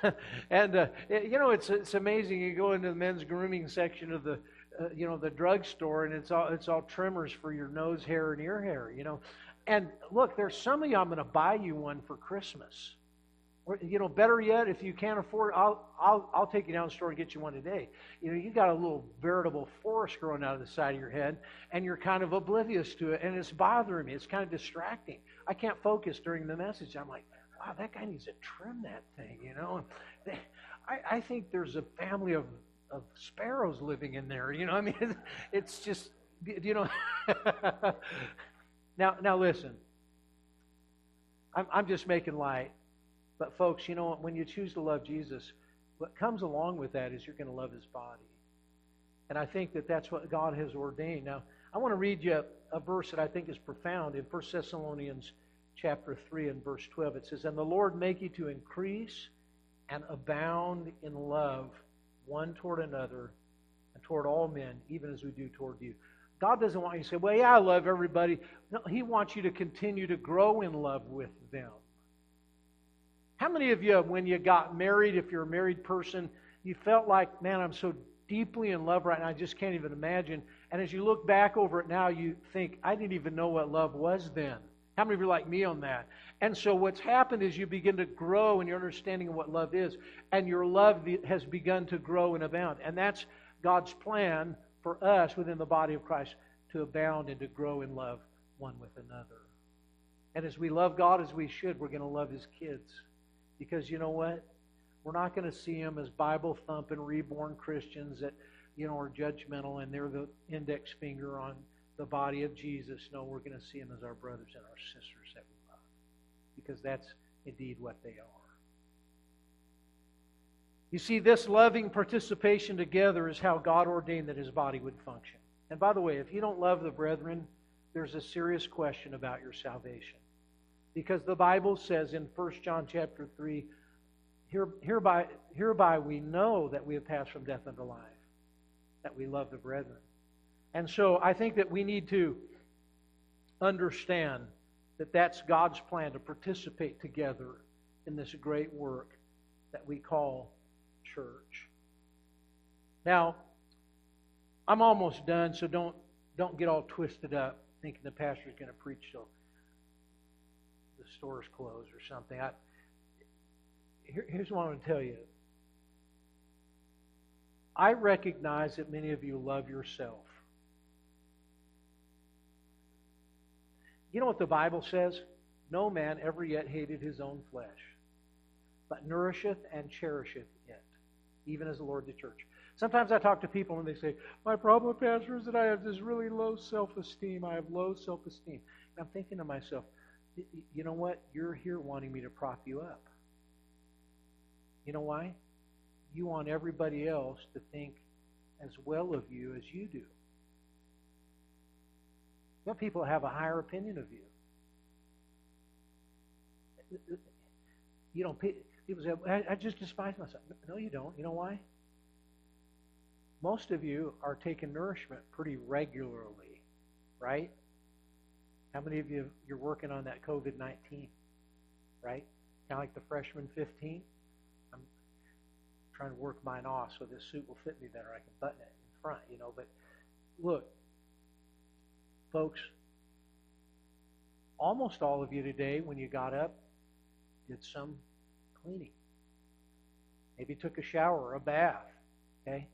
[SPEAKER 1] I'm uh, it, you know it's it's amazing. You go into the men's grooming section of the uh, you know the drugstore and it's all it's all trimmers for your nose hair and ear hair. You know, and look, there's some of you I'm going to buy you one for Christmas. Or, you know, better yet, if you can't afford, I'll, I'll, I'll take you down the store and get you one today. You know, you got a little veritable forest growing out of the side of your head, and you're kind of oblivious to it, and it's bothering me. It's kind of distracting. I can't focus during the message. I'm like, wow, that guy needs to trim that thing, you know. I, I think there's a family of, of sparrows living in there. You know, I mean, it's just, you know. now, now listen. I'm, I'm just making light but, folks, you know, when you choose to love Jesus, what comes along with that is you're going to love his body. And I think that that's what God has ordained. Now, I want to read you a, a verse that I think is profound in 1 Thessalonians chapter 3 and verse 12. It says, And the Lord make you to increase and abound in love one toward another and toward all men, even as we do toward you. God doesn't want you to say, Well, yeah, I love everybody. No, He wants you to continue to grow in love with them. How many of you, when you got married, if you're a married person, you felt like, man, I'm so deeply in love right now, I just can't even imagine. And as you look back over it now, you think, I didn't even know what love was then. How many of you are like me on that? And so what's happened is you begin to grow in your understanding of what love is, and your love has begun to grow and abound. And that's God's plan for us within the body of Christ to abound and to grow in love one with another. And as we love God as we should, we're going to love His kids. Because you know what? We're not going to see them as Bible thumping, reborn Christians that, you know, are judgmental and they're the index finger on the body of Jesus. No, we're going to see them as our brothers and our sisters that we love. Because that's indeed what they are. You see, this loving participation together is how God ordained that his body would function. And by the way, if you don't love the brethren, there's a serious question about your salvation. Because the Bible says in 1 John chapter 3, Here, hereby, hereby we know that we have passed from death unto life, that we love the brethren. And so I think that we need to understand that that's God's plan to participate together in this great work that we call church. Now, I'm almost done, so don't don't get all twisted up thinking the pastor's going to preach till the store's closed or something. I, here, here's what I want to tell you. I recognize that many of you love yourself. You know what the Bible says? No man ever yet hated his own flesh, but nourisheth and cherisheth it, even as the Lord the church. Sometimes I talk to people and they say, My problem, Pastor, is that I have this really low self esteem. I have low self esteem. And I'm thinking to myself, you know what? You're here wanting me to prop you up. You know why? You want everybody else to think as well of you as you do. Know, people have a higher opinion of you. You know, people say, I just despise myself. No, you don't. You know why? Most of you are taking nourishment pretty regularly, right? How many of you you're working on that COVID nineteen? Right? Kind of like the freshman fifteen. I'm trying to work mine off so this suit will fit me better. I can button it in front, you know. But look, folks, almost all of you today, when you got up, did some cleaning. Maybe took a shower or a bath. Okay?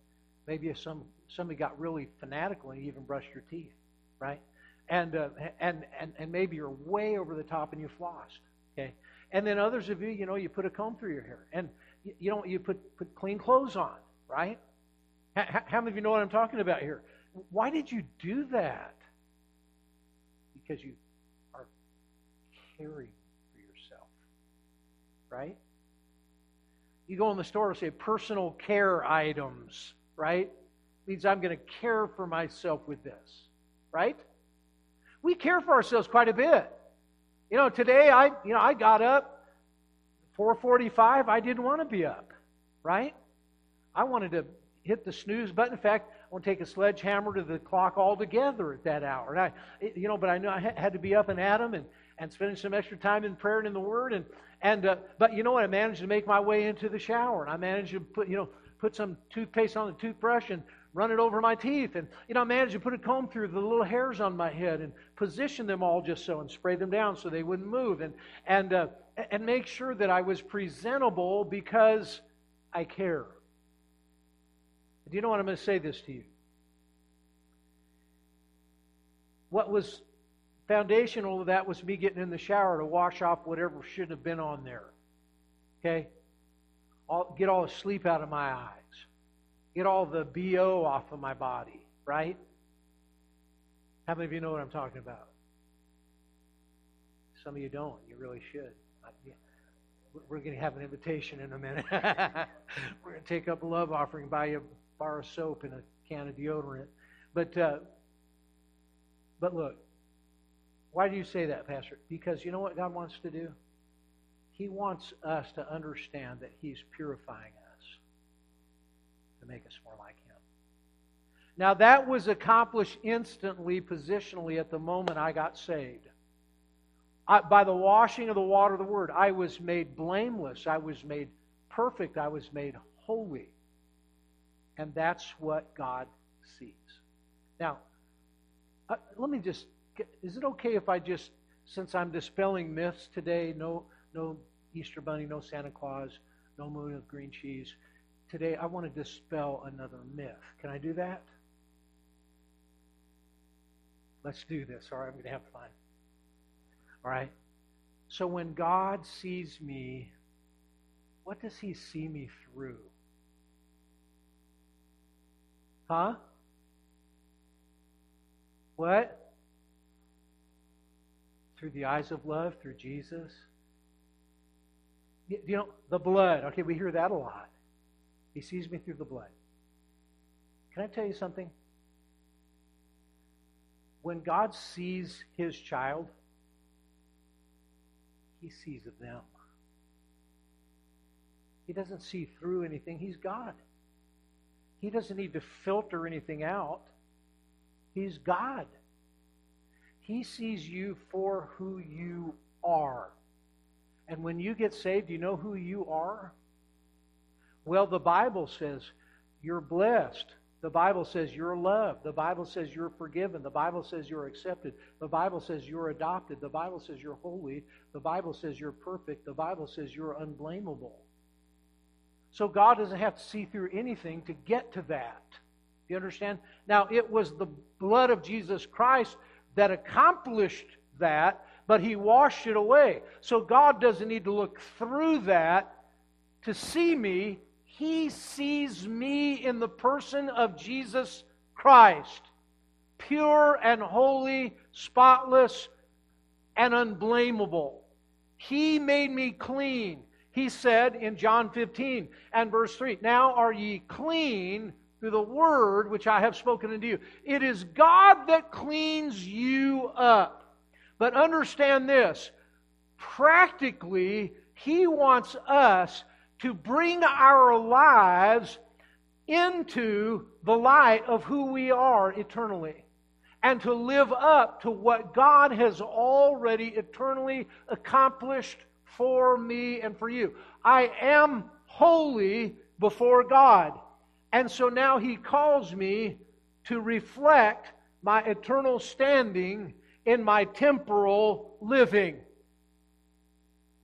[SPEAKER 1] Maybe some somebody got really fanatical and even brushed your teeth, right? And, uh, and, and, and maybe you're way over the top and you flossed. Okay? And then others of you, you know, you put a comb through your hair. And, you, you know, you put, put clean clothes on, right? How, how many of you know what I'm talking about here? Why did you do that? Because you are caring for yourself, right? You go in the store and say personal care items, right? Means I'm going to care for myself with this, right? We care for ourselves quite a bit. You know, today I, you know, I got up 4:45. I didn't want to be up, right? I wanted to hit the snooze button. In fact, I want to take a sledgehammer to the clock altogether at that hour. And I, you know, but I knew I had to be up and at 'em and and spending some extra time in prayer and in the Word. And and uh, but you know what? I managed to make my way into the shower, and I managed to put you know put some toothpaste on the toothbrush and run it over my teeth. And, you know, I managed to put a comb through the little hairs on my head and position them all just so and spray them down so they wouldn't move and, and, uh, and make sure that I was presentable because I care. Do you know what I'm going to say this to you? What was foundational to that was me getting in the shower to wash off whatever shouldn't have been on there. Okay? I'll get all the sleep out of my eyes get all the BO off of my body, right? How many of you know what I'm talking about? Some of you don't. You really should. We're going to have an invitation in a minute. We're going to take up a love offering, buy you a bar of soap and a can of deodorant. But, uh, but look, why do you say that, Pastor? Because you know what God wants to do? He wants us to understand that He's purifying us make us more like Him. Now, that was accomplished instantly, positionally, at the moment I got saved. I, by the washing of the water of the Word, I was made blameless. I was made perfect. I was made holy. And that's what God sees. Now, uh, let me just, get, is it okay if I just, since I'm dispelling myths today, no, no Easter Bunny, no Santa Claus, no moon of green cheese, today I want to dispel another myth. Can I do that? Let's do this. All right, I'm going to have fun. All right. So when God sees me, what does he see me through? Huh? What? Through the eyes of love, through Jesus. You know, the blood. Okay, we hear that a lot. He sees me through the blood. Can I tell you something? When God sees his child, he sees them. He doesn't see through anything. He's God. He doesn't need to filter anything out. He's God. He sees you for who you are. And when you get saved, you know who you are? Well, the Bible says you're blessed. The Bible says you're loved. The Bible says you're forgiven. The Bible says you're accepted. The Bible says you're adopted. The Bible says you're holy. The Bible says you're perfect. The Bible says you're unblameable. So God doesn't have to see through anything to get to that. You understand? Now, it was the blood of Jesus Christ that accomplished that, but He washed it away. So God doesn't need to look through that to see me he sees me in the person of Jesus Christ, pure and holy, spotless and unblameable. He made me clean. He said in John 15 and verse 3 Now are ye clean through the word which I have spoken unto you. It is God that cleans you up. But understand this practically, He wants us to bring our lives into the light of who we are eternally and to live up to what God has already eternally accomplished for me and for you. I am holy before God. And so now He calls me to reflect my eternal standing in my temporal living.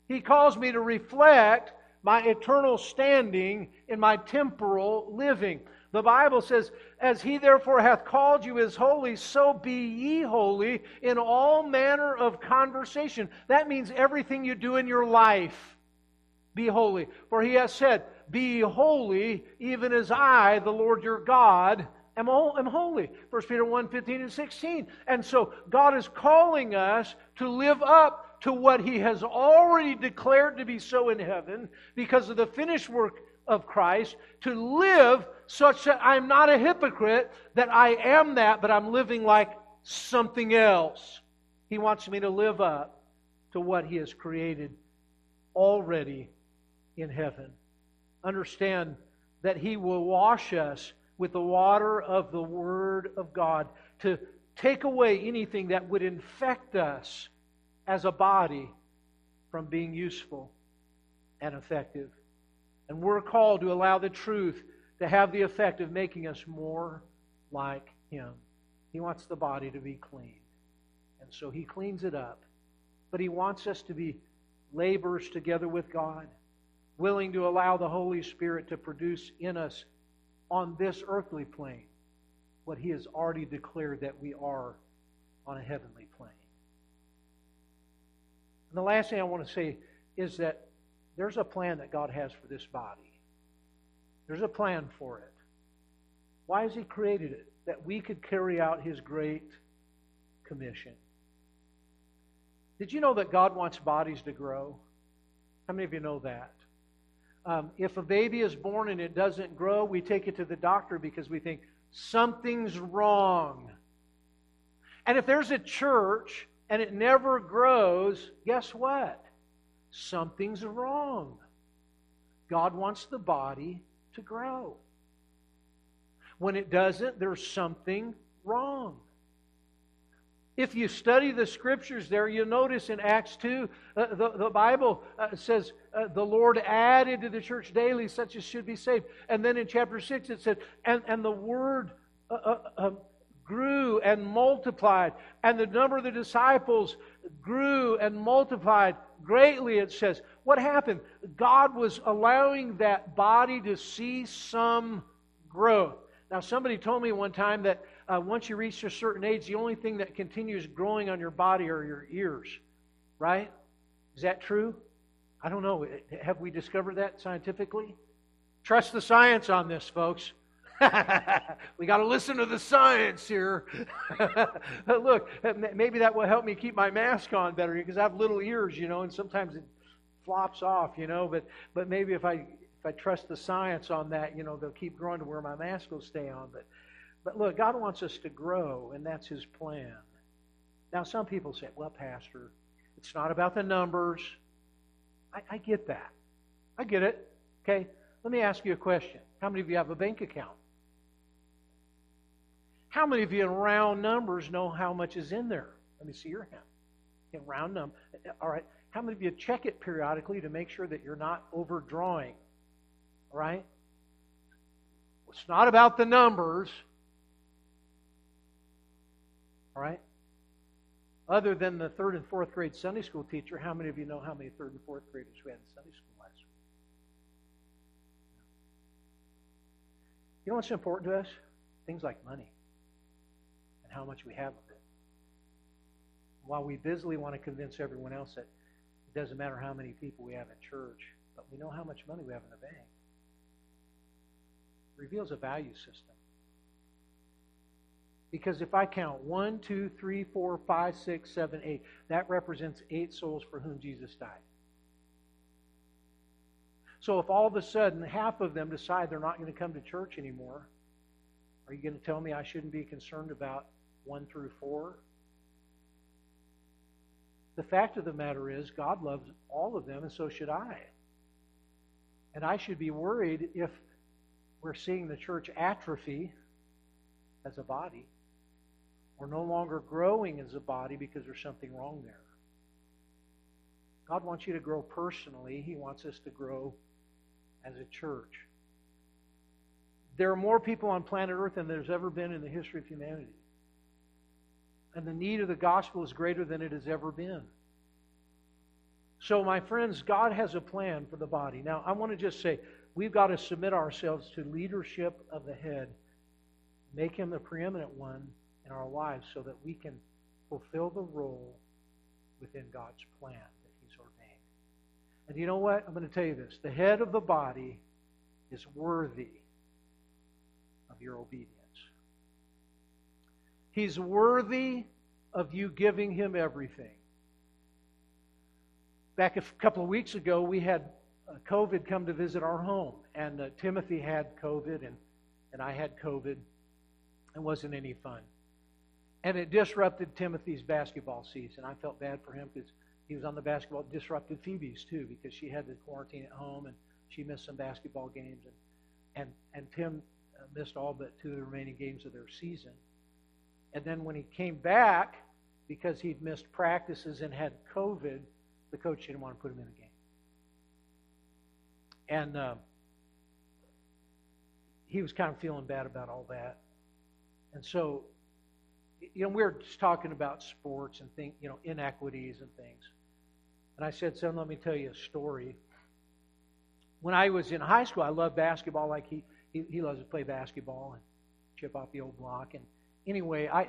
[SPEAKER 1] He calls me to reflect my eternal standing in my temporal living. The Bible says, As he therefore hath called you is holy, so be ye holy in all manner of conversation. That means everything you do in your life. Be holy. For he has said, Be holy, even as I, the Lord your God, am, am holy. 1 Peter 1 15 and 16. And so God is calling us to live up to what he has already declared to be so in heaven because of the finished work of Christ, to live such that I'm not a hypocrite, that I am that, but I'm living like something else. He wants me to live up to what He has created already in heaven. Understand that He will wash us with the water of the Word of God to take away anything that would infect us as a body from being useful and effective. And we're called to allow the truth to have the effect of making us more like Him. He wants the body to be clean. And so He cleans it up. But He wants us to be laborers together with God, willing to allow the Holy Spirit to produce in us on this earthly plane what He has already declared that we are on a heavenly plane. And the last thing I want to say is that there's a plan that God has for this body. There's a plan for it. Why has He created it? That we could carry out His great commission. Did you know that God wants bodies to grow? How many of you know that? Um, if a baby is born and it doesn't grow, we take it to the doctor because we think something's wrong. And if there's a church and it never grows, guess what? something's wrong. God wants the body to grow. When it doesn't, there's something wrong. If you study the scriptures there, you'll notice in Acts 2, uh, the, the Bible uh, says, uh, The Lord added to the church daily such as should be saved. And then in chapter 6, it said, And, and the word uh, uh, um, grew and multiplied, and the number of the disciples grew and multiplied greatly, it says. What happened? God was allowing that body to see some growth. Now, somebody told me one time that uh, once you reach a certain age, the only thing that continues growing on your body are your ears, right? Is that true? I don't know. Have we discovered that scientifically? Trust the science on this, folks. we got to listen to the science here. Look, maybe that will help me keep my mask on better because I have little ears, you know, and sometimes it flops off, you know. But but maybe if I if I trust the science on that, you know, they'll keep growing to where my mask will stay on. But but look, God wants us to grow, and that's His plan. Now, some people say, "Well, Pastor, it's not about the numbers." I, I get that. I get it. Okay. Let me ask you a question. How many of you have a bank account? How many of you in round numbers know how much is in there? Let me see your hand. In round numbers. All right. How many of you check it periodically to make sure that you're not overdrawing? All right? It's not about the numbers. All right? Other than the third and fourth grade Sunday school teacher, how many of you know how many third and fourth graders we had in Sunday school last week? You know what's important to us? Things like money how much we have of it. While we busily want to convince everyone else that it doesn't matter how many people we have in church, but we know how much money we have in the bank, it reveals a value system. Because if I count one, two, three, four, five, six, seven, eight, that represents eight souls for whom Jesus died. So if all of a sudden half of them decide they're not going to come to church anymore, are you going to tell me I shouldn't be concerned about 1 through 4. The fact of the matter is, God loves all of them, and so should I. And I should be worried if we're seeing the church atrophy as a body. We're no longer growing as a body because there's something wrong there. God wants you to grow personally, He wants us to grow as a church. There are more people on planet Earth than there's ever been in the history of humanity and the need of the gospel is greater than it has ever been. So, my friends, God has a plan for the body. Now, I want to just say we've got to submit ourselves to leadership of the head, make him the preeminent one in our lives so that we can fulfill the role within God's plan that he's ordained. And you know what? I'm going to tell you this. The head of the body is worthy of your obedience. He's worthy of you giving him everything. Back a couple of weeks ago, we had uh, COVID come to visit our home, and uh, Timothy had COVID, and, and I had COVID. It wasn't any fun. And it disrupted Timothy's basketball season. I felt bad for him because he was on the basketball. It disrupted Phoebe's, too, because she had to quarantine at home, and she missed some basketball games. And, and, and Tim uh, missed all but two of the remaining games of their season. And then when he came back, because he'd missed practices and had COVID, the coach didn't want to put him in the game. And uh, he was kind of feeling bad about all that. And so, you know, we were just talking about sports and think, you know, inequities and things. And I said, son, let me tell you a story. When I was in high school, I loved basketball like he, he, he loves to play basketball and chip off the old block. And anyway, I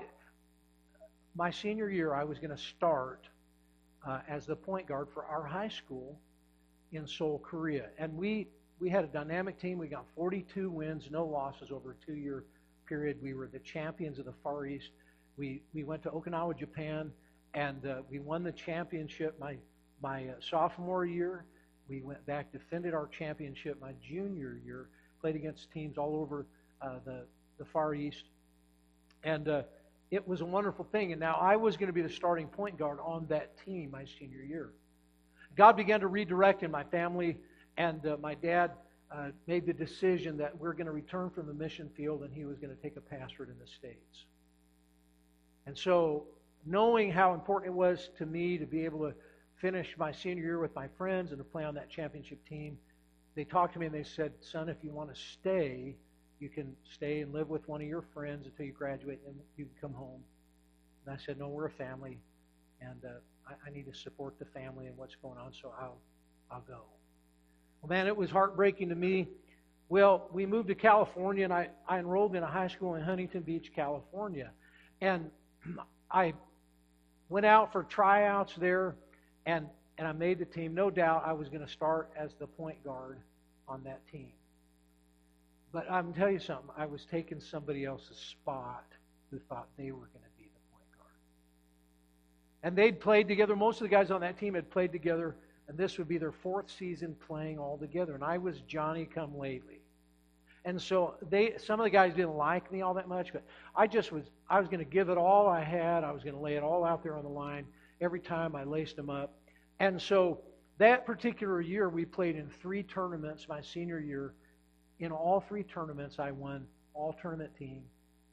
[SPEAKER 1] my senior year, I was going to start uh, as the point guard for our high school in Seoul, Korea. And we, we had a dynamic team. We got 42 wins, no losses over a two year period. We were the champions of the Far East. We, we went to Okinawa, Japan, and uh, we won the championship my, my uh, sophomore year. We went back, defended our championship my junior year, played against teams all over uh, the, the Far East. And uh, it was a wonderful thing. And now I was going to be the starting point guard on that team my senior year. God began to redirect in my family, and uh, my dad uh, made the decision that we're going to return from the mission field and he was going to take a pastorate in the States. And so, knowing how important it was to me to be able to finish my senior year with my friends and to play on that championship team, they talked to me and they said, Son, if you want to stay, you can stay and live with one of your friends until you graduate, and you can come home. And I said, No, we're a family, and uh, I, I need to support the family and what's going on, so I'll, I'll go. Well, man, it was heartbreaking to me. Well, we moved to California, and I, I enrolled in a high school in Huntington Beach, California. And I went out for tryouts there, and, and I made the team. No doubt I was going to start as the point guard on that team. But I'm tell you something. I was taking somebody else's spot who thought they were going to be the point guard. And they'd played together. Most of the guys on that team had played together, and this would be their fourth season playing all together. And I was Johnny come lately. And so they some of the guys didn't like me all that much, but I just was I was going to give it all I had. I was going to lay it all out there on the line every time I laced them up. And so that particular year we played in three tournaments my senior year in all three tournaments, I won all tournament team.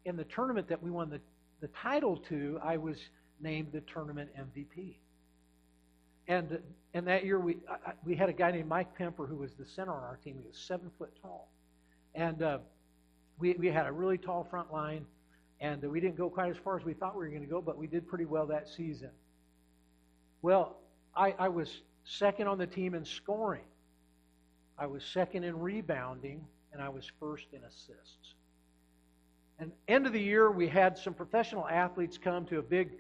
[SPEAKER 1] In the tournament that we won the, the title to, I was named the tournament MVP. And and that year we I, we had a guy named Mike Pemper who was the center on our team. He was seven foot tall, and uh, we we had a really tall front line, and we didn't go quite as far as we thought we were going to go, but we did pretty well that season. Well, I, I was second on the team in scoring, I was second in rebounding, and I was first in assists. And end of the year, we had some professional athletes come to a big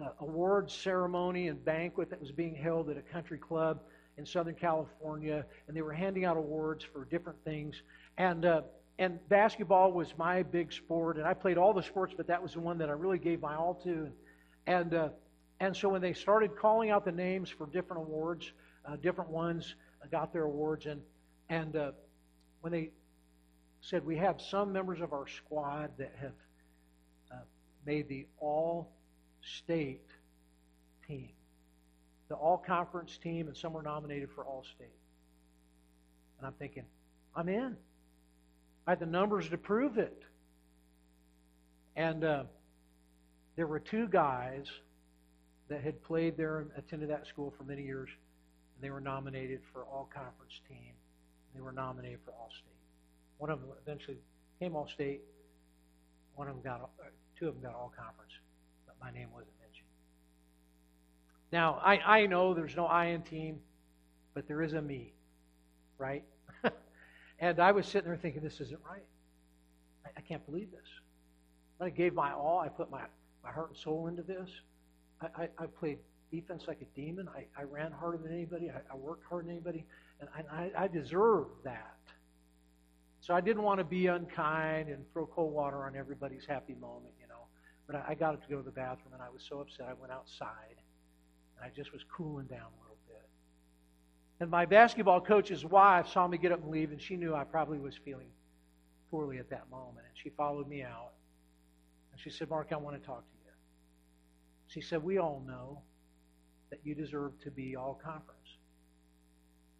[SPEAKER 1] uh, awards ceremony and banquet that was being held at a country club in Southern California, and they were handing out awards for different things. And uh, and basketball was my big sport, and I played all the sports, but that was the one that I really gave my all to. And and, uh, and so when they started calling out the names for different awards, uh, different ones got their awards, and and uh, when they said we have some members of our squad that have uh, made the all-state team, the all-conference team, and some were nominated for all-state. And I'm thinking, I'm in. I had the numbers to prove it. And uh, there were two guys that had played there and attended that school for many years, they were nominated for all conference team. They were nominated for All State. One of them eventually came All State. One of them got, uh, two of them got All Conference, but my name wasn't mentioned. Now I, I know there's no I in team, but there is a me, right? And I was sitting there thinking, this isn't right. I, I can't believe this. I gave my all. I put my, my heart and soul into this. I, I, I played defense like a demon. I, I ran harder than anybody. I, I worked harder than anybody. And I, I deserved that. So I didn't want to be unkind and throw cold water on everybody's happy moment, you know. But I, I got up to go to the bathroom, and I was so upset. I went outside, and I just was cooling down a little bit. And my basketball coach's wife saw me get up and leave, and she knew I probably was feeling poorly at that moment. And she followed me out. And she said, Mark, I want to talk to you. She said, We all know that you deserve to be all conference,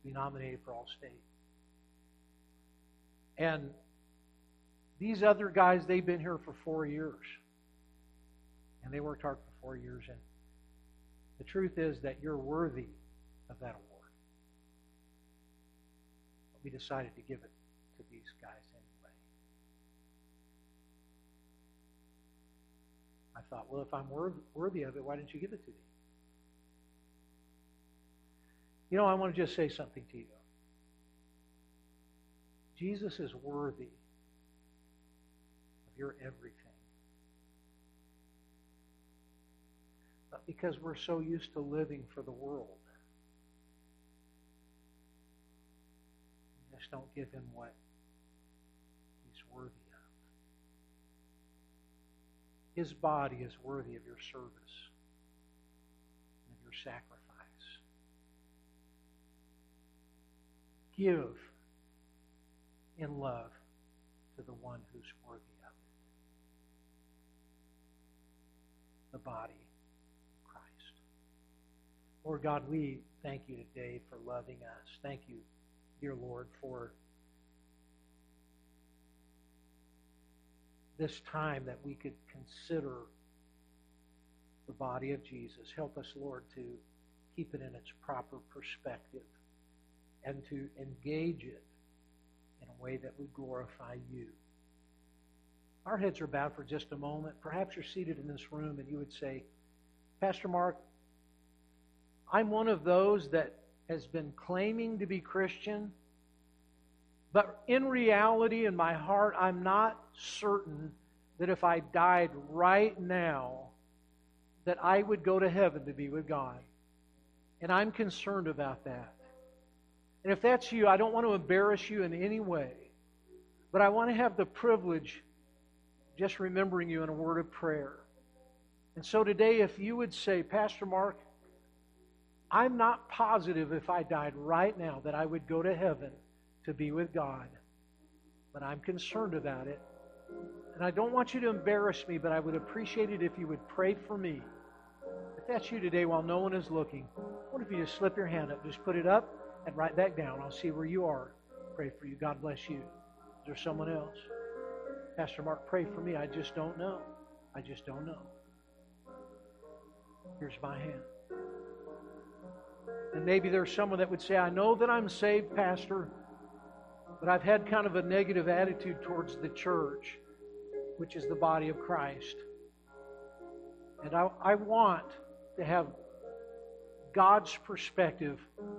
[SPEAKER 1] be nominated for all state. And these other guys, they've been here for four years. And they worked hard for four years. And the truth is that you're worthy of that award. But we decided to give it to these guys anyway. I thought, well, if I'm worthy of it, why didn't you give it to me? You know, I want to just say something to you. Jesus is worthy of your everything. But because we're so used to living for the world, we just don't give him what he's worthy of. His body is worthy of your service and your sacrifice. Give in love to the one who's worthy of it. The body of Christ. Lord God, we thank you today for loving us. Thank you, dear Lord, for this time that we could consider the body of Jesus. Help us, Lord, to keep it in its proper perspective and to engage it in a way that would glorify you. Our heads are bowed for just a moment. Perhaps you're seated in this room and you would say, Pastor Mark, I'm one of those that has been claiming to be Christian, but in reality, in my heart, I'm not certain that if I died right now, that I would go to heaven to be with God. And I'm concerned about that. And if that's you, I don't want to embarrass you in any way, but I want to have the privilege just remembering you in a word of prayer. And so today, if you would say, Pastor Mark, I'm not positive if I died right now that I would go to heaven to be with God, but I'm concerned about it. And I don't want you to embarrass me, but I would appreciate it if you would pray for me. If that's you today while no one is looking, what if you just slip your hand up? Just put it up and write back down. I'll see where you are. Pray for you. God bless you. Is there someone else? Pastor Mark, pray for me. I just don't know. I just don't know. Here's my hand. And maybe there's someone that would say, I know that I'm saved, Pastor, but I've had kind of a negative attitude towards the church, which is the body of Christ. And I, I want to have God's perspective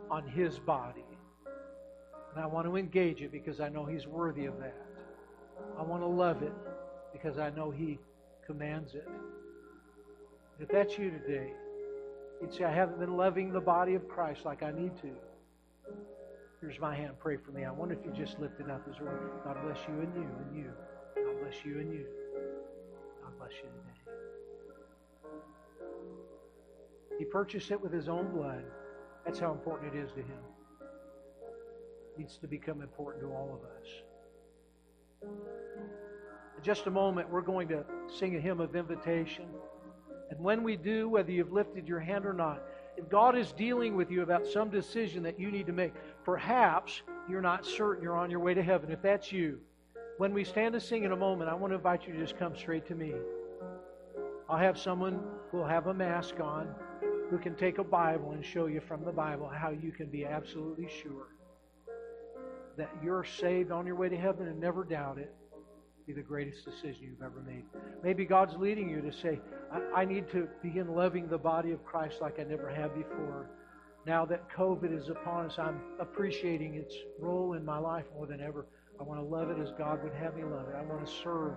[SPEAKER 1] on His body. And I want to engage it because I know He's worthy of that. I want to love it because I know He commands it. If that's you today, you'd say, I haven't been loving the body of Christ like I need to. Here's my hand. Pray for me. I wonder if you just lifted up His word. God bless you and you and you. God bless you and you. God bless you today. He purchased it with his own blood. That's how important it is to him. It needs to become important to all of us. In just a moment, we're going to sing a hymn of invitation. And when we do, whether you've lifted your hand or not, if God is dealing with you about some decision that you need to make, perhaps you're not certain you're on your way to heaven. If that's you, when we stand to sing in a moment, I want to invite you to just come straight to me. I'll have someone who will have a mask on who can take a Bible and show you from the Bible how you can be absolutely sure that you're saved on your way to heaven and never doubt it. Be the greatest decision you've ever made. Maybe God's leading you to say, I, I need to begin loving the body of Christ like I never have before. now that COVID is upon us, I'm appreciating its role in my life more than ever. I want to love it as God would have me love it. I want to serve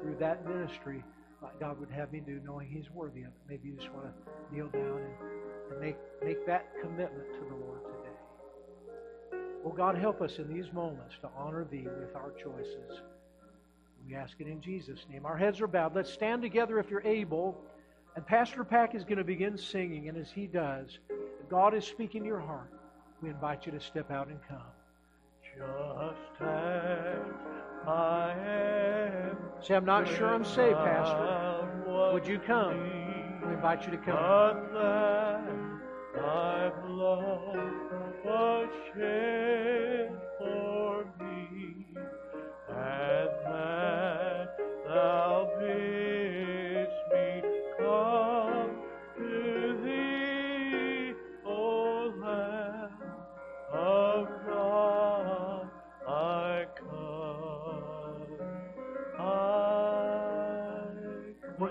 [SPEAKER 1] through that ministry like God would have me do, knowing He's worthy of it. Maybe you just want to kneel down and, and make, make that commitment to the Lord today. Well, God, help us in these moments to honor Thee with our choices. We ask it in Jesus' name. Our heads are bowed. Let's stand together if you're able. And Pastor Pack is going to begin singing. And as he does, God is speaking to your heart, we invite you to step out and come.
[SPEAKER 2] Just as I am.
[SPEAKER 1] Say, I'm not sure I'm saved, Pastor. Would you come? We invite you to come.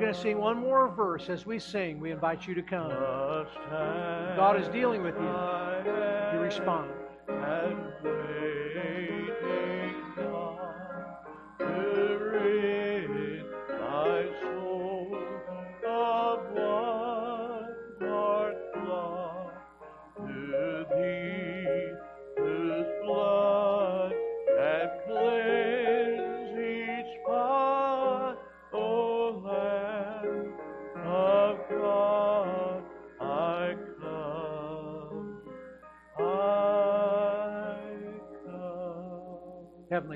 [SPEAKER 1] Going to sing one more verse as we sing. We invite you to come. God is dealing with you. You respond.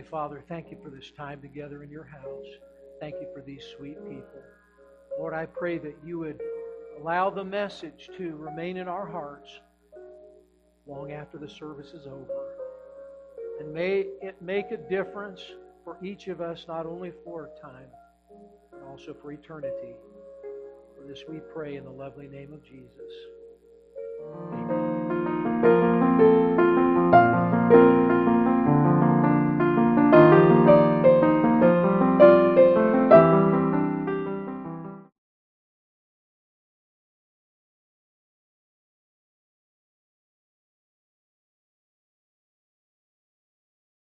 [SPEAKER 1] Father, thank you for this time together in your house. Thank you for these sweet people. Lord, I pray that you would allow the message to remain in our hearts long after the service is over. And may it make a difference for each of us, not only for time, but also for eternity. For this we pray in the lovely name of Jesus.